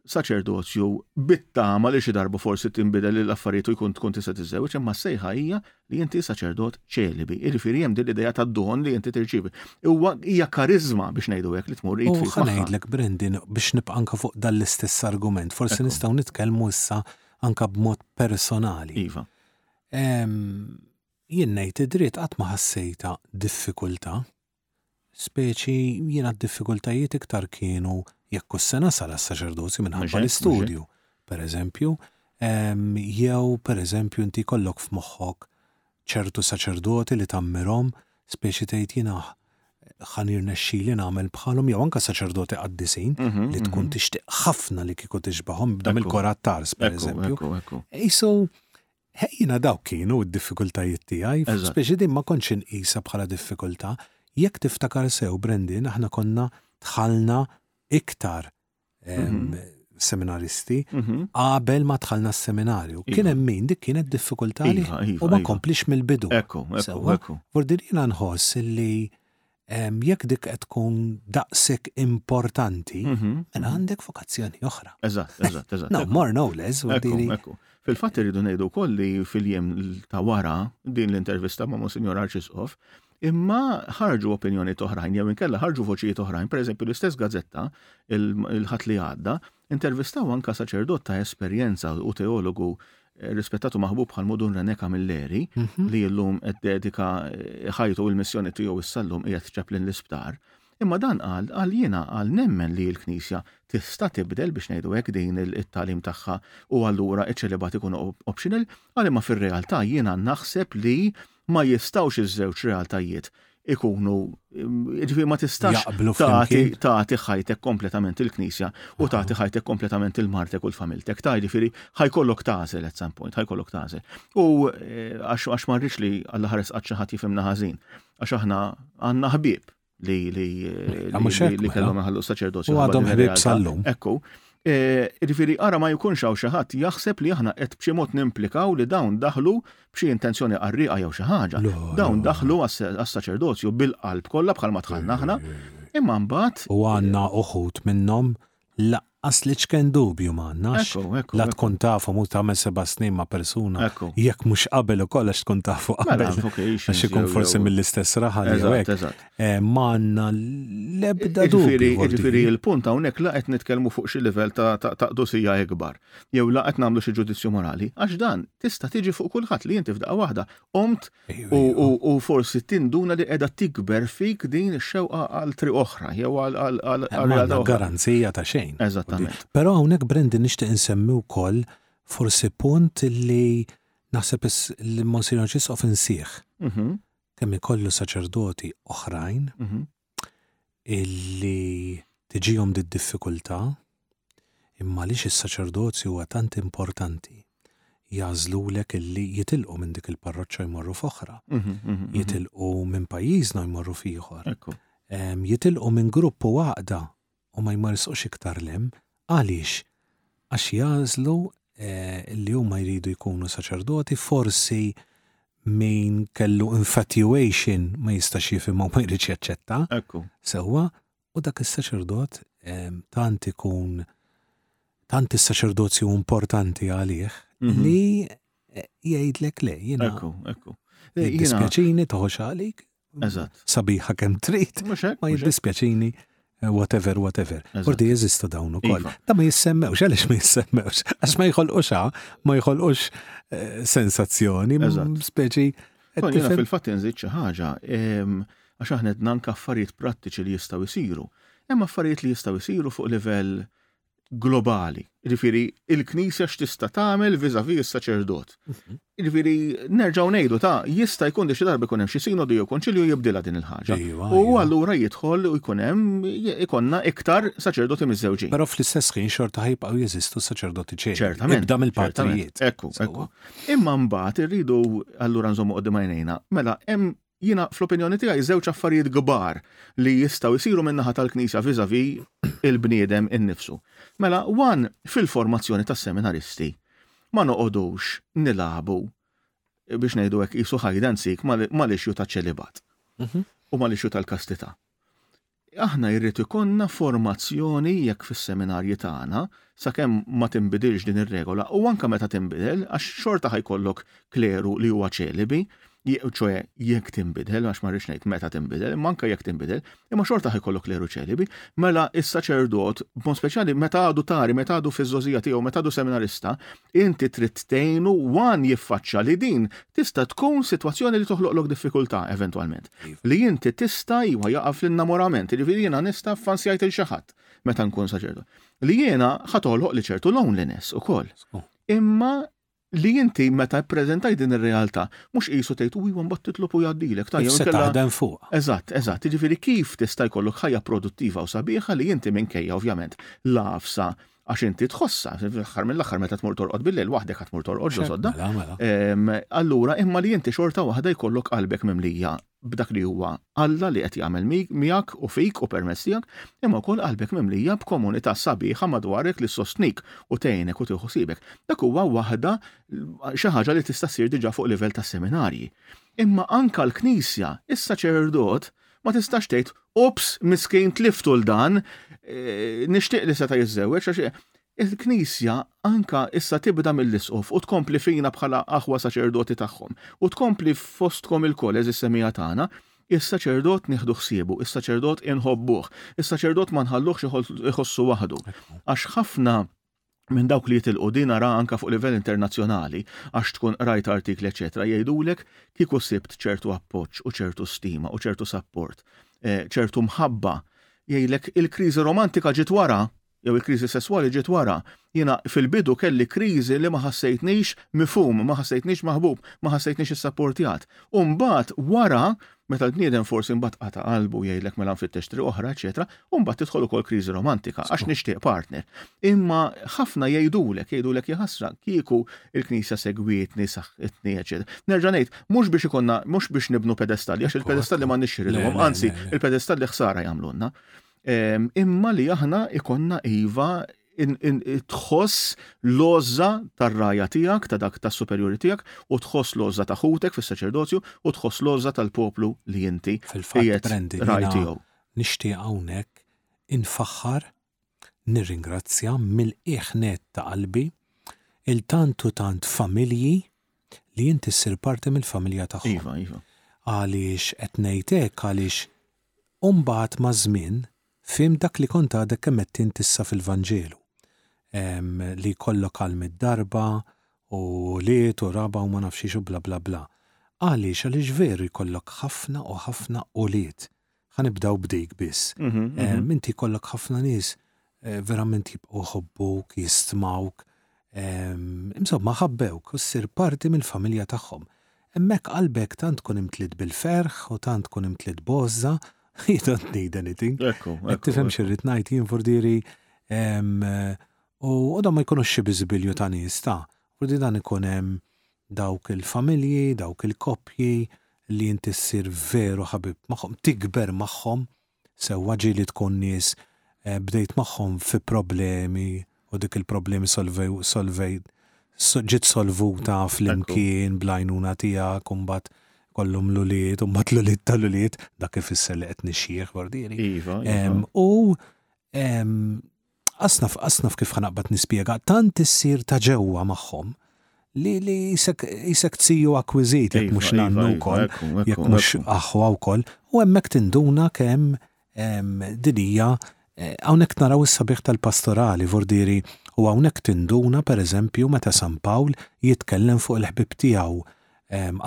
saċerdozju bit-tama li xi darba forsi tinbidel lil affarijiet u jkun tkun tista' tiżżewġ, imma sejħa hija li inti saċerdot ċelibi. Jiġifieri hemm din l-idea ta' don li inti tirċievi. Huwa hija karizma biex ngħidu hekk li tmur id fis. Ngħidlek Brendin biex nibqa' anke fuq dan l-istess argument, forsi nistgħu nitkellmu issa anke b'mod personali. Iva. Jien ngħid id-dritt qatt ma ħassejta diffikultà. Speċi jiena d-diffikultajiet iktar kienu jekk hux se nasal għas-saċerdozju minħabba l-istudju, pereżempju, jew pereżempju inti jkollok f'moħħok ċertu saċerdoti li tammirhom, speċi tgħid jien aħ, ħa nirnexxili nagħmel bħalhom jew anke saċerdoti qaddisin li tkun tixtieq ħafna li kieku tixbahom, b'dam il-korattarz pereżempju. Qisu He, jiena dawk kienu d-diffikultajiet tiegħi, speċi din ma kontx inqisha bħala diffikultà. Jekk tiftakar sew, Brendan, aħna konna dħalna iktar seminaristi qabel ma dħalna s-seminarju. Kien hemm min dik kienet diffikultà għalih u ma kompliex mill-bidu. Ekku, ekku, ekku. Bordin jiena nħoss li jekk dik qed tkun daqshekk importanti, mhm. mela għandek vokazzjoni oħra. Eżatt, eżatt, eżatt. No more no less, diri. Fil-fatt irridu ngħidu wkoll li fil-jiem ta' wara din l-intervista ma' Monsignor Arċisqof, imma ħarġu opinjoni toħrajn, jew inkella ħarġu voċijiet oħrajn, pereżempju l-istess gazzetta il-ħat li għadda, Intervistaw anke saċerdot ta' esperjenza u teologu rispettat u maħbub bħal Mudun René Camilleri li llum qed dedika ħajtu u l-missjoni tiegħu issa llum qiegħed Chaplain l-isptar. Imma dan qal, qal jiena qal nemmen li l-Knisja tista' tibdel biex ngħidu hekk din it-tagħlim tagħha u allura ċ-ċelibat ikun optional, qal imma fir-realtà jiena naħseb li ma jistawx iż-żewġ realtajiet ikunu, ġifi ma tistax taħti ħajtek kompletament il-knisja u taħti ħajtek kompletament il-martek u l-familtek. Ta' ġifiri ħajkollok tażel at some point, ħajkollok tażel. U eh, għax marriċ li għalla ħares għadċaħat jifimna ħazin, għax aħna għanna ħbib, li li ah, li kellhom mela. iħallu saċerdozju. U għadhom ħbib sallum. Ekku. Eh, Rifiri, ara ma jkunx hawn xi ħadd jaħseb li aħna qed b'xi mod nimplikaw li dawn daħlu b'xi intenzjoni qarriqa jew xi ħaġa. Dawn daħlu għas-saċerdozju bil-qalb kollha bħalma tħallna aħna. Imma mbagħad u għandna uħud minnhom laqqas li ċken dubju ma għandnax, la tkun tafhom u tagħmel seba' snin ma' persuna, jekk mhux qabel ukoll għax tkun tafu qabel, għax ikun forsi mill-istess raħal jew hekk, eh, ma għandna l-ebda dubju. Jiġifieri l-punt hawnhekk la qed nitkellmu fuq xi livell ta' qdusija ikbar, jew la qed nagħmlu xi ġudizzju morali, għax dan tista' tiġi fuq kulħadd li inti f'daqqa waħda qomt U forsi tinduna li qiegħda tikber fik din ix-xewqa għal triq oħra jew għal realtà oħra. Garanzija ta' xejn. Eżattament. Però hawnhekk Brendan nixtieq insemmi wkoll forsi punt li naħseb li Monsinjor Ġisqof insih. Kemm ikollu saċerdoti oħrajn, illi tiġihom did-diffikultà, imma għaliex is-saċerdozju huwa tant importanti, jagħżlulek illi jitilqu minn dik il-parroċċa jmorru f'oħra, mhm, mhm, mhm. jitilqu minn pajjiżna jmorru f'ieħor, jitilqu minn grupp u għaqda u ma jmarsqux iktar 'l hemm. Għaliex? Għax jagħżlu li huma jridu jkunu saċerdoti, forsi min kellu infatuation ma jistax jifhimha u ma jridx jaċċetta. Ekku. Sewwa, u dak is-saċerdot tant ikun tant is-saċerdozju importanti għalih mhm. li eh, jgħidlek le, jiena. Ekku, ekku. Dispjaċini toħox għalik. sabiħa kemm trid, ma jiddispjaċini eh, whatever, whatever. Ordi jeżistu dawn ukoll. Iva. Da ma jissemmewx, għaliex ma jissemmewx? Għax ma jħolqux ma jħolqux eh, sensazzjoni, speċi. Jena fil-fatt jenżid xi ħaġa, għax aħna qed nanka affarijiet prattiċi li jistgħu jsiru. Hemm affarijiet li jistgħu jsiru fuq livell globali. Ġifieri, il-Knisja x'tista' tagħmel viżavi s-saċerdot. Mhm. Ġifieri, nerġgħu ngħidu ta' jista' jkun li xi darba jkun hemm xi sinodu jew konċilju jibdilha din il-ħaġa. U allura jidħol u jkun hemm ikonna iktar saċerdoti miżewġin. Però fl-istess ħin xorta ħajbqgħu jeżistu saċerdoti ċerti. Ċertament. Ibda mill-patrijiet. Ekku, ekku. Imma mbagħad irridu allura nżommu qudiem għajnejna. Mela hemm Jiena fl-opinjoni tiegħi żewġ affarijiet kbar li jistgħu jsiru min-naħa tal-Knisja vis-à-vis il-bniedem innifsu. Mela, one, fil-formazzjoni tas-seminaristi ma noqogħdux nilagħbu biex ngħidu hekk qisu hide and seek mal-issue taċ-ċelibat u mal-issue tal-kastità. Aħna jrid ikollna formazzjoni jekk fis-seminarji tagħna, sakemm ma tinbidilx din ir-regola, u anke meta tinbidel, għax xorta ħa jkollok kleru li huwa ċelibi, ċoe jekk tinbidel, għax ma rridx ngħid meta tinbidel, imma anke jekk tinbidel, imma xorta ħa jkollok kleru ċelibi, mela s-saċerdot, b'mod speċjali meta għadu tari, meta għadu fiż-żgħożija tiegħu, meta għadu seminarista, Inti trid tgħinu Juan jiffaċċja li din tista' tkun sitwazzjoni li toħloqlok diffikultà eventwalment. Iva. Li inti tista' iwa jaqa' fl-innamorament, jiġifieri jiena nista' ffansjajt il xi ħadd meta nkun saċerdot. Li jiena ħatolħoq li ċertu loneliness ukoll. Imma li inti meta ppreżentaj din ir-realtà mhux qisu tgħid u iwa mbagħad titlob u jgħaddilek tajjeb. Se taħdem fuq. Eżatt, eżatt, jiġifieri kif tista' jkollok ħajja produttiva u sabiħa li inti minkejja ovvjament l-għafsa għax inti tħossa, fl-aħħar mill-aħħar meta tmur torqod bil-lejl waħdek għat tmur torqod ġosodda. Mela, mela. Allura imma li inti xorta waħda jkollok qalbek mimlija b'dak li huwa Alla li qed jagħmel miegħek u fik u permezz tiegħek, imma wkoll qalbek mimlija b'komunità sabiħa madwarek li ssostnik u tgħinek u tieħu sibek. Dak huwa waħda xi ħaġa li tista' ssir diġà fuq livell tas-seminarji. Imma anka l-Knisja, is-saċerdot, Ma tistax tgħid, ups, miskin tliftu l dan, eh, nixtieq li seta' jiżżewweġ għax eh, il-Knisja anka issa tibda mill-isqof u tkompli fina bħala aħwa saċerdoti tagħhom u tkompli fostkom il-kol eżis semija tagħna Is-saċerdot nieħdu ħsiebu, is-saċerdot inħobbuh, is-saċerdot ma nħalluhx iħossu waħdu. Għax ħafna minn dawk li jitilqu din araha anke fuq livell internazzjonali għax tkun qrajt artikli eċċetera jgħidulek kieku sibt ċertu appoġġ u ċertu stima u ċertu sapport, eh, ċertu mħabba, jgħidlek il-kriżi romantika ġiet wara jew il-kriżi sesswali ġiet wara. Jiena fil-bidu kelli kriżi li ma ħassejtnix mifhum, ma ħassejtnix maħbub, ma ħassejtnix issapportjat. U mbagħad wara Meta l-bniedem forsi mbagħad qata' qalbu jgħidlek mela nfittex tri oħra, eċetera, u mbagħad tidħol ukoll kriżi romantika għax nixtieq partner. Imma ħafna jgħidulek, jgħidulek jaħasra kieku il-Knisja segwietni saħħitni, eċetera. Nerġa' ngħid, mhux biex ikonna, mhux biex nibnu pedestalli, għax il-pedestalli ma nixxirilhom, anzi, il-pedestalli ħsara jagħmlulna. Ehm, imma li aħna ikonna iva tħoss l-għożża tar-raja tiegħek, ta' dak tas-superjuri tiegħek, u tħoss l-għożża ta' ħutek fis-saċerdozju, u tħoss l-għożża tal-poplu li inti qiegħed raj tiegħu. Nixtieq hawnhekk infaħħar, nirringrazzja mill-qiegħ nett ta' qalbi il tant u tant familji li inti ssir parti mill-familja tagħhom. Iva, iva. Għaliex qed ngħid hekk għaliex imbagħad maż-żmien Fhimt dak li kont għadek kemm qed int issa fil-Vanġelu, li jkollok għal mitt darba, u ulied u raba' u ma nafx xiex u bla bla bla. Għaliex, għaliex veru jkollok ħafna u ħafna ulied. Ħa nibdew b'dik biss. Inti jkollok ħafna nies verament jibqgħu jħobbuk, jistmawk, Insomma, ħabbewk u ssir parti mill-familja tagħhom. Hemmhekk qalbek tant tkun imtliet bil-ferħ u tant tkun imtliet b'għożża, you don't need anything. Qed tifhem x'irrid ngħid jien furdieri u dan ma jkunux xi biżibilju ta' nies ta'. Furdi dan ikun hemm dawk il-familji, dawk il-koppji li inti ssir veru ħabib magħhom, tikber magħhom. sewwa ġieli tkun nies bdejt magħhom fi problemi u dik il-problemi solvejt ġiet solvuta flimkien bl-għajnuna tiegħek u mbagħad kollhom l-ulied u mbagħad l-ulied tal-ulied dak ifisser li qed nixjieħ bardieri. Iva, iva. U Qatt naf, qatt naf kif ħa naqbad nispjega, tant issir ta' ġewwa magħhom li li qisek qisek ziju akkwiżit jekk mhux nannu wkoll, jekk mhux aħħwa wkoll, u hemmhekk tinduna kemm din hija hawnhekk naraw is-sabiħ tal-pastorali, vordieri, u hawnhekk tinduna pereżempju meta San Pawl jitkellem fuq il-ħbieb tiegħu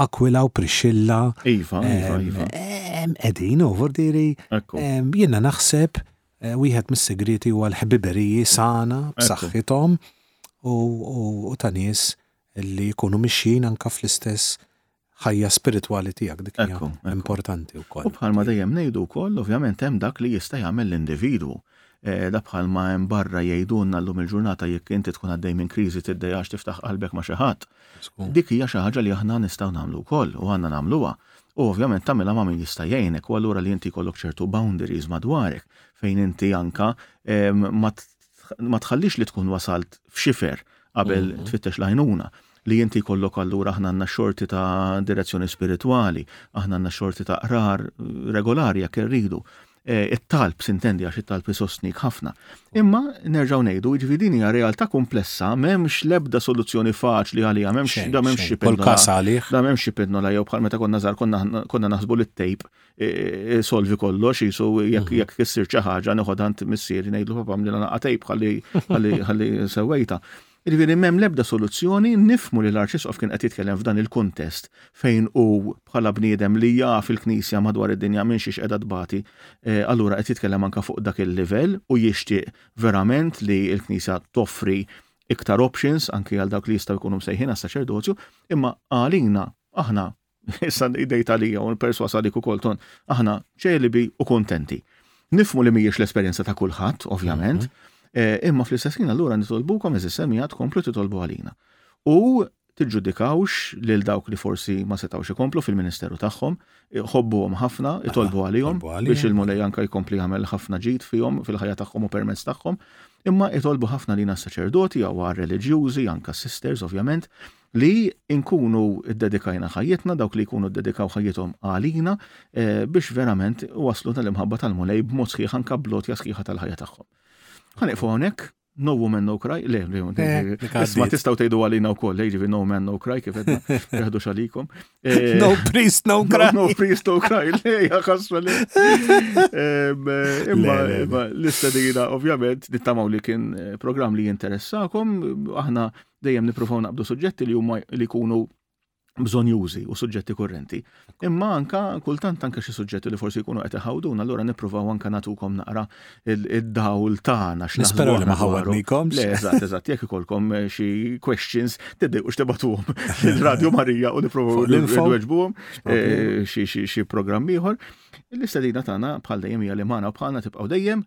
Aquila u Priscilla hemm qegħdin u vordieri jiena naħseb Wieħed mis-sigrieti huwa l-ħbiberiji sana b'saħħithom u ta' nies li jkunu mixjin anke fl-istess ħajja spiritwali tiegħek dik hija importanti wkoll. U bħalma dejjem ngħidu wkoll, ovvjament hemm dak li jista' jagħmel l-individwu. Eh, da bħalma hemm barra jgħidulna llum il-ġurnata jekk inti tkun għaddej minn kriżi tiddejax tiftaħ qalbek ma' xi ħadd. Dik hija xi ħaġa li aħna nistgħu nagħmlu wkoll u għandna nagħmluha. U ovvjament tagħmilha ma' min jista' jgħinek u allura li inti jkollok ċertu boundaries madwarek fejn inti anke ma tħallix li tkun wasalt f'xifer qabel tfittex l-għajnuna. Li inti jkollok allura aħna għandna xorti ta' direzzjoni spiritwali, aħna għandna xorti ta' qrar regolari jekk irridu. Eh, it-talb sintendi għax it-talb isostnik ħafna. Imma nerġgħu ngħidu, jiġifieri din hija realtà komplessa, m'hemmx l-ebda soluzzjoni faċli għaliha, m'hemmx da m'hemmx xi pinnola. Da m'hemmx xi pinnola jew bħal meta konna żar konna naħsbu li t-tejp e, e, solvi kollox jisu jekk mhm. jekk issir xi ħaġa neħodant missieri ngħidlu papam li naqgħa tejp ħalli sewwejta. Jiġifieri m'hemm l-ebda soluzzjoni, nifhmu li l-Arċisqof kien qed jitkellem f'dan il-kuntest fejn hu bħala bniedem li jaf il-Knisja madwar id-dinja minn xiex qiegħda tbati allura qed jitkellem anke fuq dak il-livell u jixtieq verament li l-Knisja toffri iktar options anke għal dawk li jistgħu jkunu msejħin għas-saċerdozju imma għalina aħna Issa id-dejt għalija u l-perswas għalik u kolton. Aħna ċelibi u kontenti. Nifmu li mhijiex l-esperjenza ta' kulħadd, ovvjament, mhm. eh, imma fl-istess ħin allura nitolbukom eżis semija tkomplu titolbu għalina. U tiġġudikawx lil dawk li forsi ma setawx ikomplu fil-ministeru tagħhom, ħobbuhom ħafna, itolbu għalihom biex il-mulej anka jkompli jagħmel ħafna ġid fihom fil-ħajja tagħhom u permezz tagħhom, imma itolbu ħafna lina s-saċerdoti jew għar-reliġjużi, anka sisters ovvjament, li nkunu ddedikajna ħajjitna dawk li jkunu ddedikaw ħajjithom għalina eh, biex verament waslu tal-imħabba tal-mulej b'mod sħiħ anka blot jasħiħa tal-ħajja tagħhom. Ħaniqfu hawnhekk, no woman no cry, le, le, eh, isma tistaw tgħidu għalina wkoll, le jiġifieri no man no cry kif qedna reħdu xalikom. Eh, no priest no cry. No priest no cry, le jaħasra le. Imma l-istadina ovvjament nittamaw li kien programm li jinteressakom, aħna Dejjem nippruvaw naqbdu suġġetti li huma li jkunu bżonjużi u suġġetti kurrenti. Imma anka kultant anka xi suġġetti li forsi jkunu qed iħawduna, allura nippruvaw anka nagħtukom naqra id-dawl tagħna x'naħsbu li ma ħawwadnikom. Le, eżatt, eżatt, jekk ikolkom eh, xi questions tibdejqux tibatuhom fil-Radio Marija u nippruvaw nweġbuhom eh, xi programm ieħor. L-istedina tagħna bħal dejjem hija li magħna bħalna tibqgħu dejjem